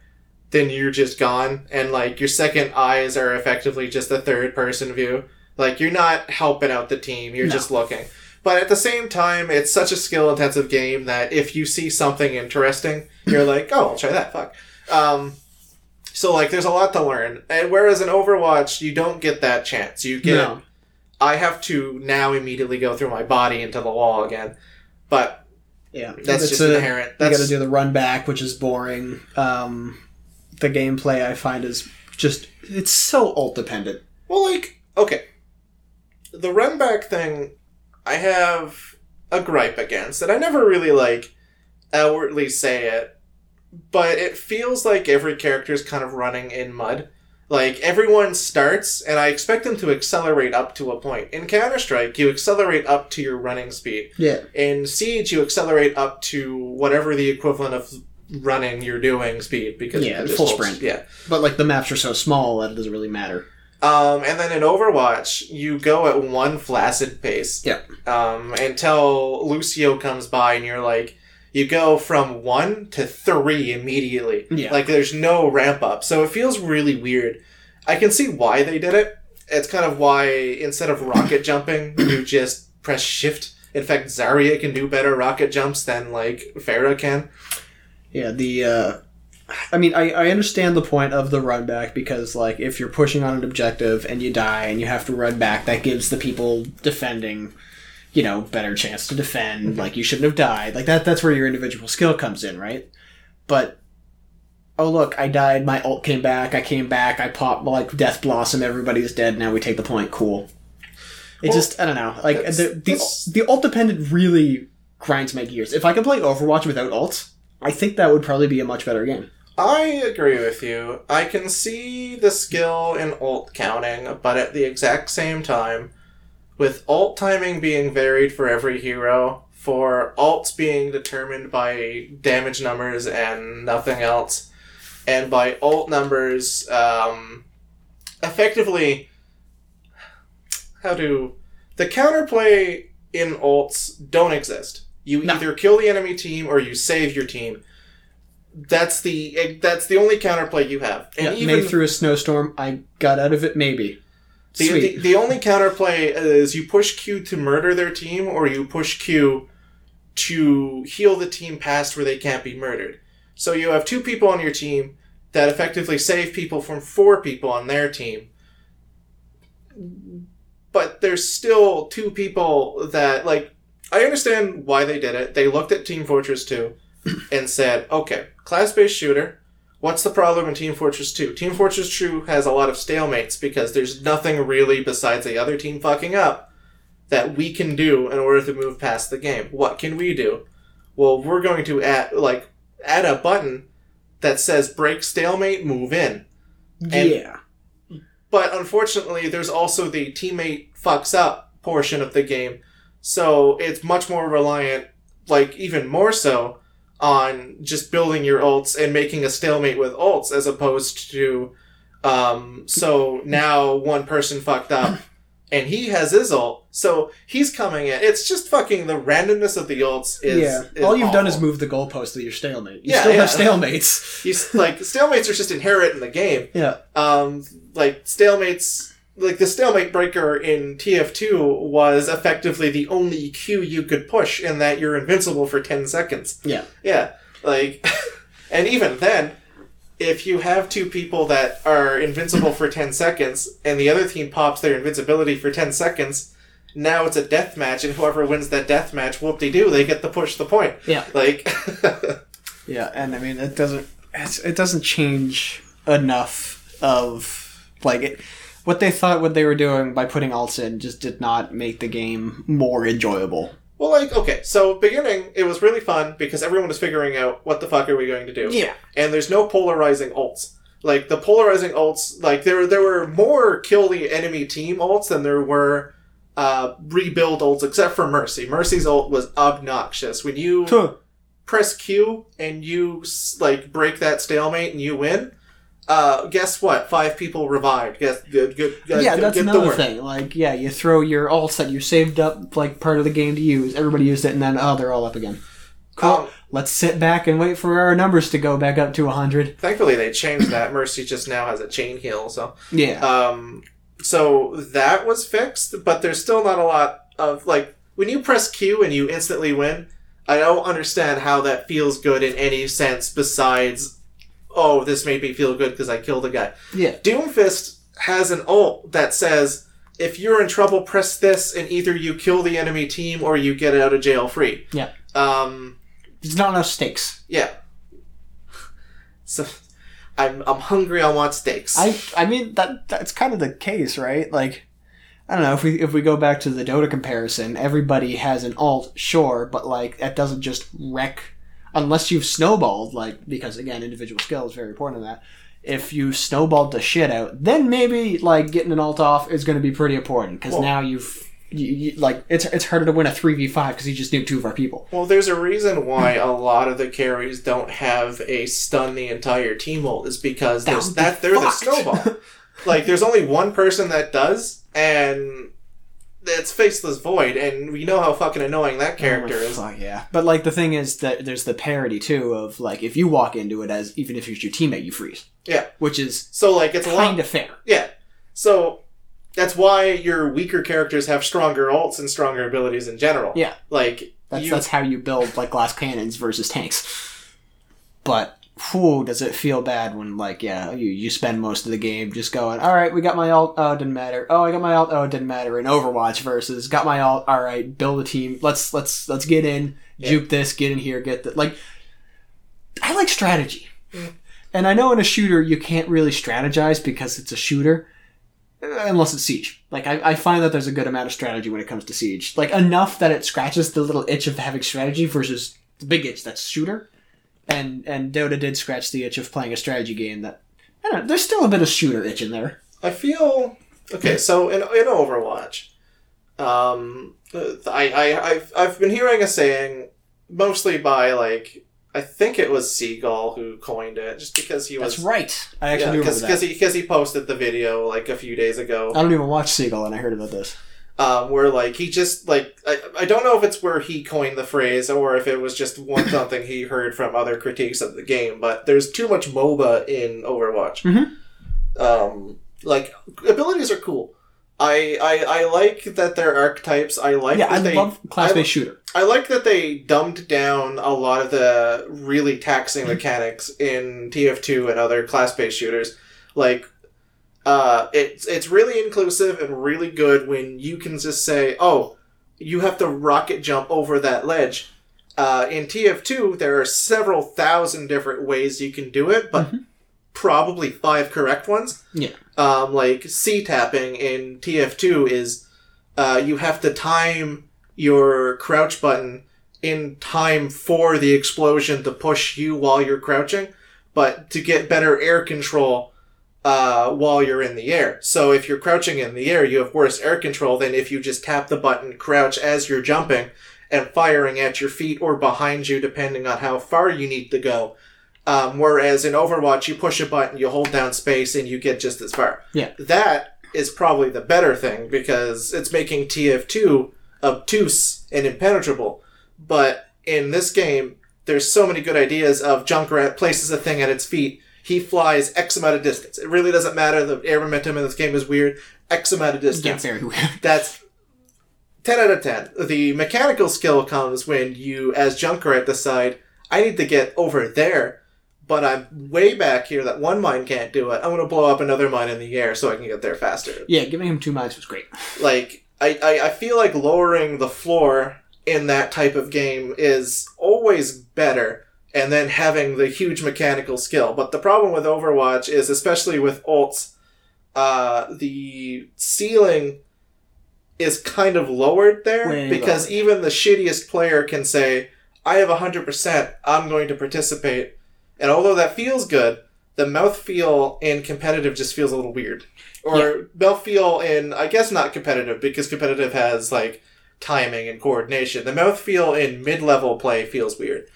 then you're just gone, and like your second eyes are effectively just a third person view. Like you're not helping out the team; you're No. just looking. But at the same time, it's such a skill intensive game that if you see something interesting, you're like, oh, I'll try that. Fuck. Um, so like, there's a lot to learn, and whereas in Overwatch, you don't get that chance. You get No. I have to now immediately go through my body into the wall again. But Yeah. that's It's just a- inherent. You got to do the run back, which is boring. Um, the gameplay I find is just it's so ult dependent. well, like okay, the run back thing. I have a gripe against it. I never really like outwardly say it, but it feels like every character is kind of running in mud. Like everyone starts, and I expect them to accelerate up to a point. In Counter Strike, you accelerate up to your running speed. Yeah. In Siege, you accelerate up to whatever the equivalent of running you're doing speed because Yeah, full sprint. Yeah. But like the maps are so small that it doesn't really matter. Um, and then in Overwatch, you go at one flaccid pace. Yeah. Um, until Lucio comes by, and you're like, you go from one to three immediately. Yeah. Like there's no ramp up, so it feels really weird. I can see why they did it. It's kind of why instead of rocket jumping, <clears throat> you just press shift. In fact, Zarya can do better rocket jumps than like Pharah can. Yeah. The uh, I mean, I, I understand the point of the run back because like if you're pushing on an objective and you die and you have to run back, that gives the people defending. You know, better chance to defend. Mm-hmm. Like you shouldn't have died. Like that. That's where your individual skill comes in, right? But oh look, I died. My ult came back. I came back. I popped like Death Blossom. Everybody's dead. Now we take the point. Cool. It Well, just I don't know. Like the the, that's- the ult dependent really grinds my gears. If I could play Overwatch without ults, I think that would probably be a much better game. I agree with you. I can see the skill in ult counting, but at the exact same time, with alt timing being varied for every hero, for ults being determined by damage numbers and nothing else, and by alt numbers, um, effectively, how do the counterplay in ults don't exist. You No. either kill the enemy team or you save your team. That's the that's the only counterplay you have, and yeah, even made through a snowstorm, I got out of it. Maybe. The, the, the only counterplay is you push Q to murder their team, or you push Q to heal the team past where they can't be murdered. So you have two people on your team that effectively save people from four people on their team. But there's still two people that, like, I understand why they did it. They looked at Team Fortress 2 and said, okay, class based shooter, What's the problem in Team Fortress 2? Team Fortress 2 has a lot of stalemates because there's nothing really besides the other team fucking up that we can do in order to move past the game. What can we do? Well, we're going to add like add a button that says break stalemate, move in. And- yeah. But unfortunately, there's also the teammate fucks up portion of the game. So it's much more reliant, like even more so, on just building your ults and making a stalemate with ults as opposed to, um, so now one person fucked up <laughs> and he has his ult, so he's coming in. It's just fucking the randomness of the ults is. yeah. is All you've done is move the goalpost of your stalemate. You Yeah, still yeah. have stalemates. You like stalemates are just inherent in the game. <laughs> Yeah. um, like stalemates, like the stalemate breaker in TF2 was effectively the only Q you could push in that you're invincible for 10 seconds. Yeah. Yeah, like, <laughs> and even then, if you have two people that are invincible for 10 seconds and the other team pops their invincibility for 10 seconds, now it's a death match, and whoever wins that death match, whoop de doo, they get to push the point. Yeah. Like, <laughs> Yeah, and I mean it doesn't it's, it doesn't change enough of like it, what they thought what they were doing by putting alts in just did not make the game more enjoyable. Well, like, okay, so beginning, it was really fun because everyone was figuring out what the fuck are we going to do. Yeah. And there's no polarizing ults. Like, the polarizing ults, like, there, there were more kill the enemy team ults than there were uh, rebuild ults, except for Mercy. Mercy's ult was obnoxious. When you press Q and you, like, break that stalemate and you win, uh, guess what? Five people revived. Guess, good, good, yeah, that's another thing. Like, yeah, you throw your alts that you saved up like part of the game to use. Everybody used it, and then oh, they're all up again. Cool. Um, Let's sit back and wait for our numbers to go back up to hundred. thankfully, they changed that. <clears throat> Mercy just now has a chain heal, so. Yeah. Um, so that was fixed, but there's still not a lot of like when you press Q and you instantly win. I don't understand how that feels good in any sense besides, oh, this made me feel good because I killed a guy. yeah. Doomfist has an ult that says, if you're in trouble, press this, and either you kill the enemy team or you get out of jail free. Yeah. Um, There's not enough stakes. yeah. So, I'm I'm hungry. I want steaks. I I mean that that's kind of the case, right? Like I don't know if we if we go back to the Dota comparison, everybody has an alt, sure, but like that doesn't just wreck unless you've snowballed, like because again, individual skill is very important in that. If you snowballed the shit out, then maybe like getting an alt off is going to be pretty important because Well- now you've you, you, like it's it's harder to win a three v five because you just nuked two of our people. Well, there's a reason why a lot of the carries don't have a stun the entire team ult is because That that they're the snowball. like there's only one person that does, and it's faceless void, and we know how fucking annoying that oh, character Oh, is. fuck, yeah. But like the thing is that there's the parity too of like if you walk into it as even if it's your teammate, you freeze, Yeah. which is So like it's kind of fair. Yeah. So that's why your weaker characters have stronger ults and stronger abilities in general. Yeah. Like That's you, that's how you build like glass cannons versus tanks. But whew, does it feel bad when like yeah you you spend most of the game just going all right we got my alt oh it didn't matter. Oh I got my alt oh it didn't matter in Overwatch versus got my alt all right build a team let's let's let's get in Yeah. juke this get in here get the like I like strategy. And I know in a shooter you can't really strategize because it's a shooter uh, unless it's siege. Like I, I find that there's a good amount of strategy when it comes to siege. Like enough that it scratches the little itch of having strategy versus the big itch that's shooter and and Dota did scratch the itch of playing a strategy game that I don't know there's still a bit of shooter itch in there I feel okay. So in in Overwatch, um, I I I've I've been hearing a saying mostly by like I think it was Seagull who coined it, just because he was that's right I actually do remember because he because he posted the video like a few days ago. I don't even watch Seagull and I heard about this um, where like he just like I, I don't know if it's where he coined the phrase or if it was just one <coughs> something he heard from other critiques of the game, but there's too much MOBA in Overwatch. Mhm. Um, like abilities are cool. I, I I like that they're archetypes. I like yeah that I they love class based shooter I like that they dumbed down a lot of the really taxing mechanics in TF2 and other class-based shooters. Like, uh, it's it's really inclusive and really good when you can just say, "Oh, you have to rocket jump over that ledge." Uh, in TF2, there are several thousand different ways you can do it, but probably five correct ones. Yeah. Um, like C tapping in TF2 is uh, you have to time your crouch button in time for the explosion to push you while you're crouching. but to get better air control uh, while you're in the air. So if you're crouching in the air, you have worse air control than if you just tap the button, crouch as you're jumping, and firing at your feet or behind you, depending on how far you need to go. Um, whereas in Overwatch, you push a button, you hold down space, and you get just as far. Yeah. That is probably the better thing because it's making TF2 obtuse and impenetrable. But in this game, there's so many good ideas of Junkrat places a thing at its feet. He flies X amount of distance. It really doesn't matter. The air momentum in this game is weird. X amount of Yeah, distance. very weird. <laughs> That's 10 out of 10. The mechanical skill comes when you, as Junkrat, decide, I need to get over there, but I'm way back here that one mine can't do it. I'm going to blow up another mine in the air so I can get there faster. Yeah, giving him two mines was great. <laughs> Like, I, I, I feel like lowering the floor in that type of game is always better and then having the huge mechanical skill. But the problem with Overwatch is, especially with ults, uh, the ceiling is kind of lowered there Way because lowered. even the shittiest player can say, I have 100%, I'm going to participate. And although that feels good, the mouthfeel in competitive just feels a little weird. Or Yeah. mouthfeel in, I guess not competitive, because competitive has like timing and coordination. The mouthfeel in mid level play feels weird.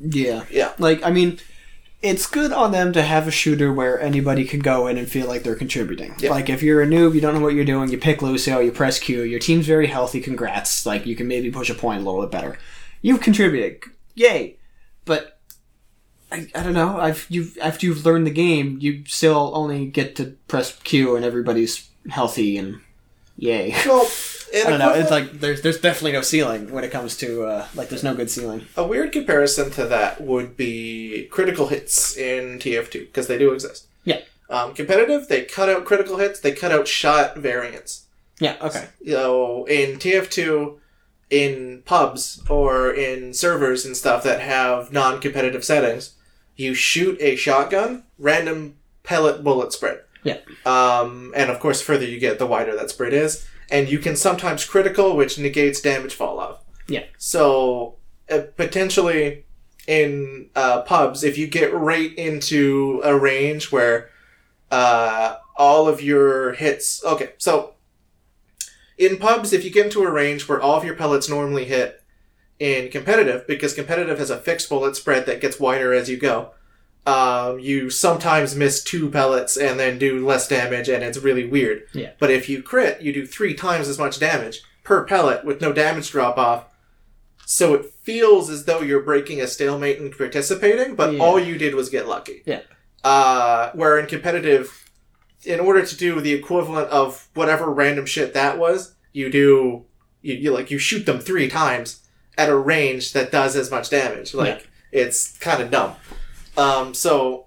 Yeah. Yeah. Like, I mean, it's good on them to have a shooter where anybody can go in and feel like they're contributing. Yeah. Like, if you're a noob, you don't know what you're doing, you pick Lucio, you press Q, your team's very healthy, congrats. Like, you can maybe push a point a little bit better. You've contributed. Yay. But, I, I don't know, I've, you've, after you've learned the game, you still only get to press Q and everybody's healthy and yay. Well, <laughs> I don't know. It's like there's there's definitely no ceiling when it comes to uh, like there's no good ceiling. a weird comparison to that would be critical hits in TF2 because they do exist. Yeah. Um, competitive, they cut out critical hits, they cut out shot variants. Yeah. Okay. So in TF2, in pubs or in servers and stuff that have non-competitive settings, you shoot a shotgun, random pellet bullet spread. Yeah. Um, and of course, further you get, the wider that spread is, and you can sometimes critical, which negates damage fall off. Yeah. So uh, potentially in uh, pubs, if you get right into a range where uh, all of your hits, okay, so in pubs, if you get into a range where all of your pellets normally hit in competitive, because competitive has a fixed bullet spread that gets wider as you go, um, you sometimes miss two pellets and then do less damage, and it's really weird. Yeah. But if you crit, you do three times as much damage per pellet with no damage drop off. So it feels as though you're breaking a stalemate and participating, but Yeah. all you did was get lucky. Yeah. Uh, where in competitive, in order to do the equivalent of whatever random shit that was, you do you, you like you shoot them three times at a range that does as much damage. Like it's kind of dumb. Um, so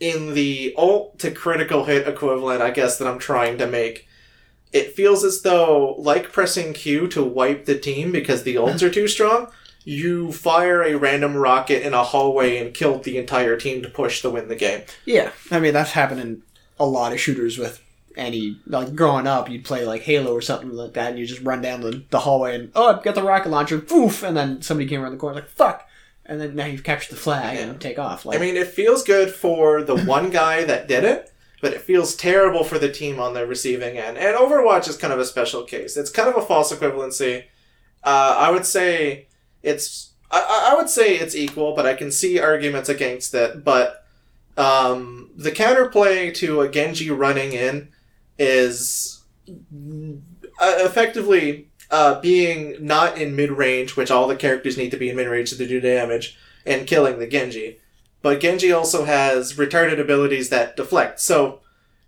in the ult to critical hit equivalent, I guess that I'm trying to make, it feels as though like pressing Q to wipe the team because the ults are too strong. You fire a random rocket in a hallway and kill the entire team to push to win the game. Yeah. I mean that's happened in a lot of shooters with any like growing up you'd play like Halo or something like that and you just run down the, the hallway and oh I've got the rocket launcher poof and then somebody came around the corner like fuck and then now you've captured the flag Yeah. and take off like I mean, it feels good for the one guy that did it, but it feels terrible for the team on the receiving end. And Overwatch is kind of a special case. It's kind of a false equivalency. Uh, I would say it's. I- I, would say it's equal, but I can see arguments against it. But um, the counterplay to a Genji running in is uh, effectively uh, being not in mid range, which all the characters need to be in mid range to do damage, and killing the Genji. But Genji also has retarded abilities that deflect. So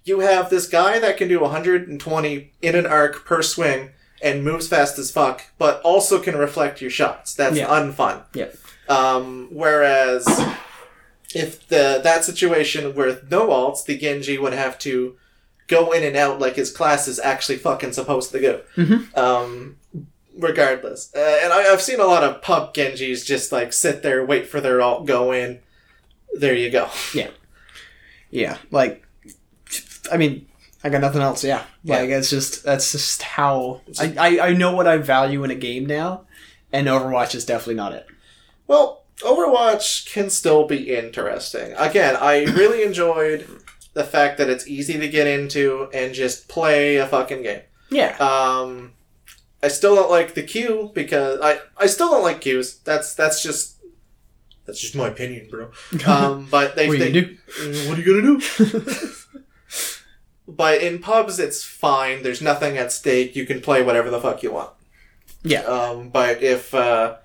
you have this guy that can do 120 in an arc per swing and moves fast as fuck, but also can reflect your shots. That's Yeah. unfun. Yep. Um, whereas if the that situation with no alts, the Genji would have to go in and out like his class is actually fucking supposed to go. Mhm. Um, regardless, uh, and I, I've seen a lot of pub Genjis just like sit there, wait for their alt, go in. There you go. yeah yeah. like I mean I got nothing else yeah Yeah. like it's just that's just how I, I I know what I value in a game now and Overwatch is definitely not it Well, Overwatch can still be interesting. Again, I really enjoyed the fact that it's easy to get into and just play a fucking game. Yeah. Um, I still don't like the queue because I I still don't like queues. That's that's just that's just my opinion, bro. <laughs> Um, but they, what are they do? Uh, what are you gonna do? <laughs> but in pubs, it's fine. There's nothing at stake. You can play whatever the fuck you want. Yeah. Um, but if uh,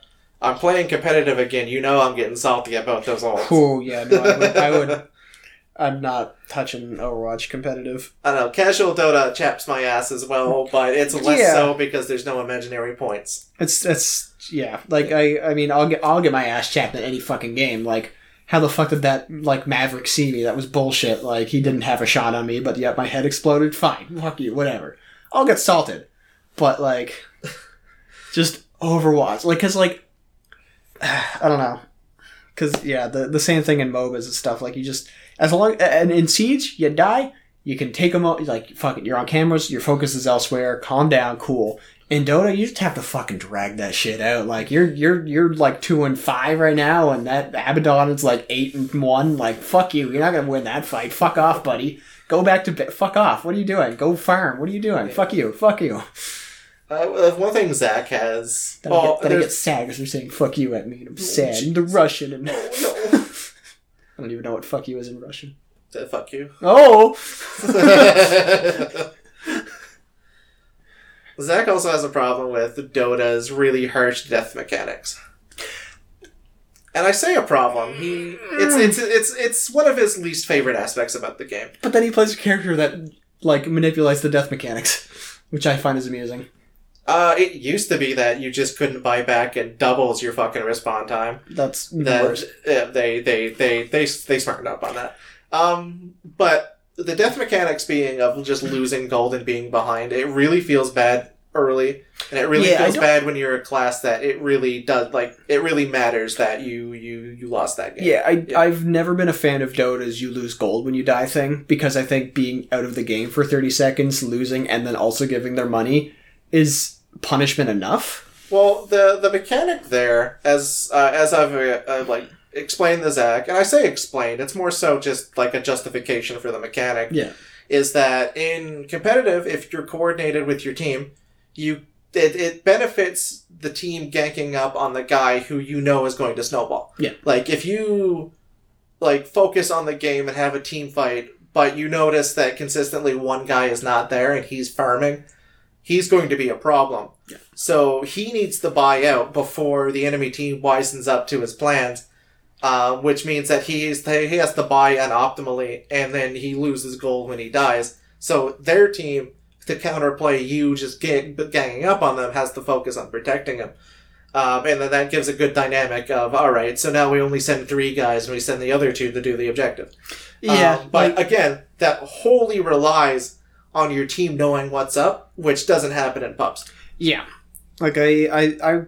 I'm playing competitive again, you know I'm getting salty about those ults. Oh yeah, no, I would, I would. <laughs> I'm not touching Overwatch competitive. I know casual Dota chaps my ass as well, but it's less Yeah. so because there's no imaginary points. It's it's yeah. Like I I mean I'll get I'll get my ass chapped in any fucking game. Like how the fuck did that like Maverick see me? That was bullshit. Like he didn't have a shot on me, but yet my head exploded. Fine, fuck you, whatever. I'll get salted, but like <laughs> just Overwatch. Like cause like <sighs> I don't know. Cause yeah, the the same thing in MOBAs and stuff. Like you just as long and in Siege you die. You can take them out, like, fuck it, you're on cameras, your focus is elsewhere, calm down, cool. In Dota, you just have to fucking drag that shit out. Like you're you're you're like two and five right now, and that Abaddon is like eight and one. Like fuck you, you're not gonna win that fight. Fuck off, buddy. Go back to bed. Fuck off. What are you doing? Go farm. What are you doing? Fuck you. Fuck you. Uh, one thing Zach has. Then, I, oh, get, then I get sad because they're saying "fuck you" at me, and I'm sad. And the Russian, and I no. <laughs> don't even know what "fuck you" is in Russian. Uh, fuck you. Oh, <laughs> Zach also has a problem with Dota's really harsh death mechanics. And I say a problem. He it's it's it's it's one of his least favorite aspects about the game. but then he plays a character that like manipulates the death mechanics, which I find is amusing. Uh, it used to be that you just couldn't buy back and doubles your fucking respawn time. That's that worse. uh, they they they they they smartened up on that. Um, but the death mechanics being of just losing gold and being behind, it really feels bad early, and it really Yeah, feels bad when you're a class that it really does like it really matters that you you you lost that game. Yeah, I, Yeah. I've never been a fan of Dota's you lose gold when you die thing because I think being out of the game for 30 seconds, losing, and then also giving their money is punishment enough. Well, the the mechanic there, as uh, as I've uh, uh, like explained to Zach, and I say explained, it's more so just like a justification for the mechanic. Yeah. is that in competitive, if you're coordinated with your team, you it, it benefits the team ganking up on the guy who you know is going to snowball. Yeah. Like if you like focus on the game and have a team fight, but you notice that consistently one guy is not there and he's farming, he's going to be a problem. Yeah. So he needs to buy out before the enemy team wisens up to his plans. Uh, which means that he is he has to buy unoptimally, and then he loses gold when he dies. So their team, to counterplay you just gang, ganging up on them, has to focus on protecting him. Um, and then that gives a good dynamic of all right. So now we only send three guys, and we send the other two to do the objective. Um, but like, again, that wholly relies on your team knowing what's up, which doesn't happen in pubs. yeah. Like I, I, I,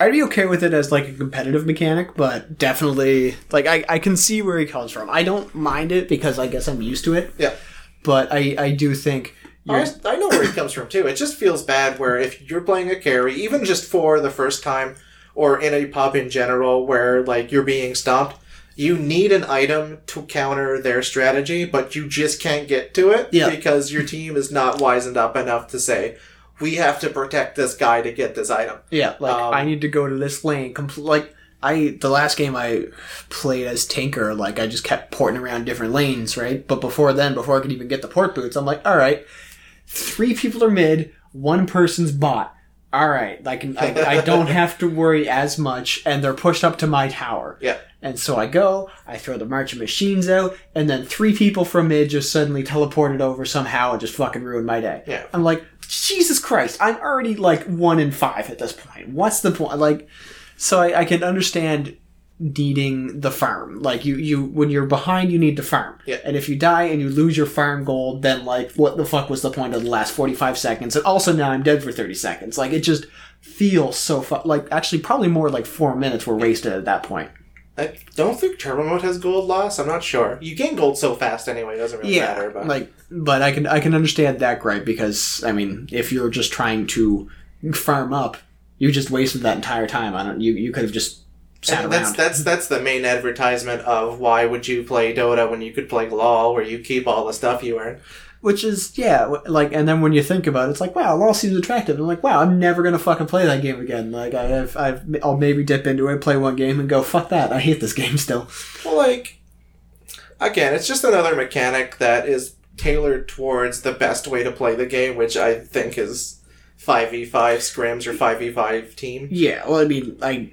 I'd be okay with it as like a competitive mechanic, but definitely like I, I can see where he comes from. I don't mind it because I guess I'm used to it. Yeah. But I, I do think I, I know where he comes from too. It just feels bad where if you're playing a carry, even just for the first time, or in a pub in general, where like you're being stomped, you need an item to counter their strategy, but you just can't get to it Yeah. because your team is not wizened up enough to say, "We have to protect this guy to get this item." Yeah, like Um, I need to go to this lane. Compl- like I, the last game I played as Tinker, like I just kept porting around different lanes, right? But before then, before I could even get the port boots, I'm like, all right, three people are mid, one person's bot. All right, I can, I, I don't have to worry as much, and they're pushed up to my tower. Yeah. And so I go, I throw the marching machines out, and then three people from mid just suddenly teleported over somehow and just fucking ruined my day. Yeah. I'm like, Jesus Christ, I'm already like one in five at this point. What's the point? Like, so I, I can understand needing the farm. Like you, you when you're behind, you need to farm. Yeah. And if you die and you lose your farm gold, then like, what the fuck was the point of the last 45 seconds? And also now I'm dead for 30 seconds. Like it just feels so fu- like actually probably more like four minutes were wasted at that point. I don't think Turbo Mode has gold loss. I'm not sure. You gain gold so fast anyway; it doesn't really matter. But like, but I can I can understand that gripe because I mean, if you're just trying to farm up, you just wasted that entire time. I don't. You you could have just sat And around. that's that's that's the main advertisement of why would you play Dota when you could play LOL, where you keep all the stuff you earn. Which is yeah, like, and then when you think about it, it's like wow, LoL seems attractive. I'm like, wow, I'm never gonna fucking play that game again. Like, I have, I've, I'll maybe dip into it, play one game, and go fuck that. I hate this game still. Well, like again, it's just another mechanic that is tailored towards the best way to play the game, which I think is five v five scrims or five v five team. Yeah, well, I mean, like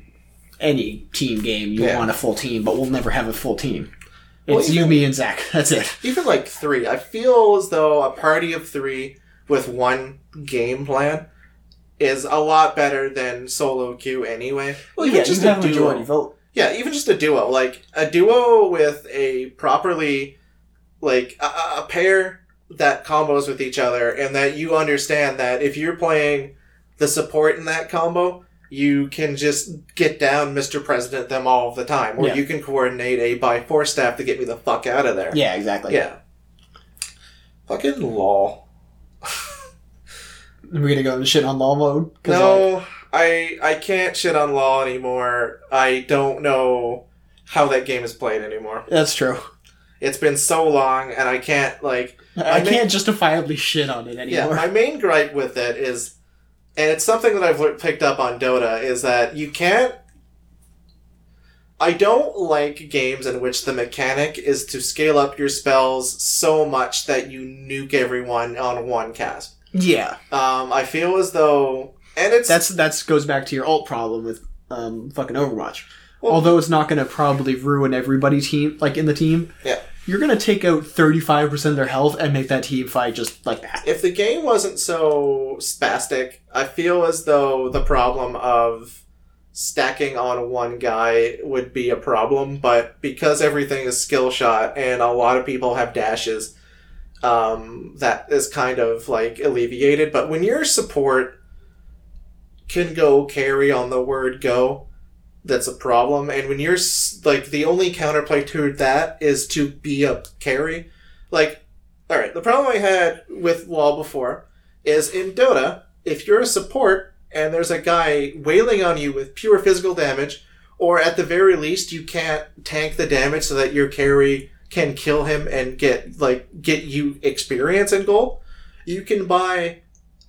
any team game, you Yeah. want a full team, but we'll never have a full team. Well, It's you, me, and Zach. <laughs> That's it. Even like three, I feel as though a party of three with one game plan is a lot better than solo queue anyway. Well, Even yeah, just a duo. vote. Yeah, even just a duo, like a duo with a properly, like a- a pair that combos with each other, and that you understand that if you're playing the support in that combo, you can just get down Mr. President them all the time, or Yeah. you can coordinate a by four staff to get me the fuck out of there. Yeah, exactly. Yeah. Fucking lol. We're gonna go into shit on LoL mode. like, No, I I can't shit on LoL anymore. I don't know how that game is played anymore. that's true. It's been so long, and I can't like. I main- can't justifiably shit on it anymore. Yeah, anymore. my main gripe with it is, and it's something that I've picked up on Dota, is that you can't. I don't like games in which the mechanic is to scale up your spells so much that you nuke everyone on one cast. yeah, Um, I feel as though, and it's that's that's goes back to your alt problem with um, fucking Overwatch. Well- Although it's not gonna probably ruin everybody's team, like in the team. Yeah. You're gonna take out thirty five percent of their health and make that team fight just like that. if the game wasn't so spastic, I feel as though the problem of stacking on one guy would be a problem, but because everything is skill shot and a lot of people have dashes, um, that is kind of like alleviated. But when your support can go carry on the word go, that's a problem. And when you're like the only counterplay to that is to be a carry, like all right, the problem I had with LoL before is in Dota, if you're a support and there's a guy wailing on you with pure physical damage, or at the very least you can't tank the damage so that your carry can kill him and get like get you experience and gold, you can buy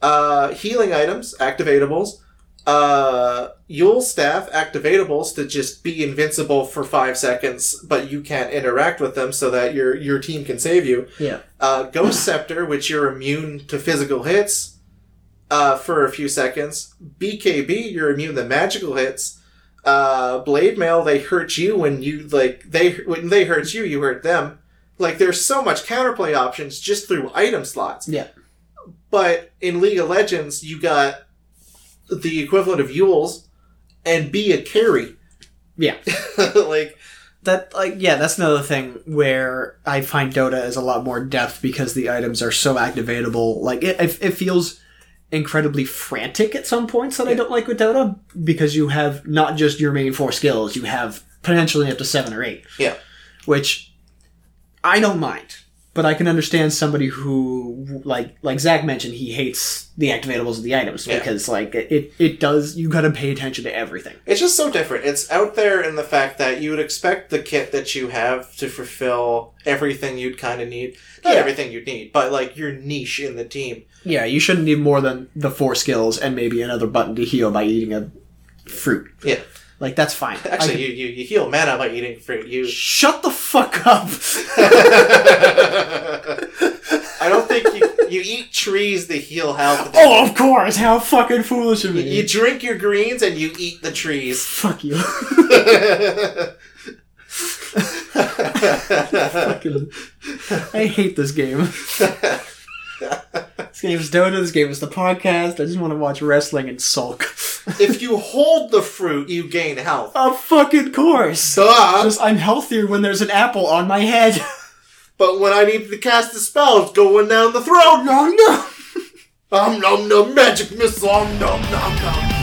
uh, healing items, activatables, uh, Eul staff activatables to just be invincible for five seconds, but you can't interact with them so that your your team can save you Yeah. uh, Ghost Scepter, which you're immune to physical hits uh, for a few seconds. BKB, you're immune to magical hits. Uh, Blade Mail, they hurt you when you like they when they hurt you, you hurt them. Like there's so much counterplay options just through item slots. Yeah. But in League of Legends, you got the equivalent of Eul's and be a carry. Yeah. <laughs> like that like yeah that's another thing where i find dota is a lot more depth because the items are so activatable like it, it, it feels incredibly frantic at some points that i don't like with dota because you have not just your main four skills you have potentially up to seven or eight Yeah. which i don't mind but i can understand somebody who like like zach mentioned he hates the activatables of the items Yeah. because like it, it does you gotta pay attention to everything It's just so different. It's out there in the fact that you would expect the kit that you have to fulfill everything you'd kind of need. Not Yeah. everything you'd need, but like your niche in the team. Yeah, you shouldn't need more than the four skills and maybe another button to heal by eating a fruit. Yeah. Like that's fine. Actually, can- you, you, you heal mana by eating fruit. You. shut the fuck up. I don't think you you eat trees to heal health. <laughs> oh, of course. How fucking foolish of You, me. you drink your greens and you eat the trees. Fuck you. <laughs> <laughs> Fucking- I hate this game. This game is Dota. This game is the podcast. I just want to watch wrestling and sulk. if you hold the fruit, you gain health. of fucking course. Duh. Just I'm healthier when there's an apple on my head. <laughs> But when I need to cast a spell, it's going down the throat. no, no. Um nom nom magic missile. Um nom nom nom.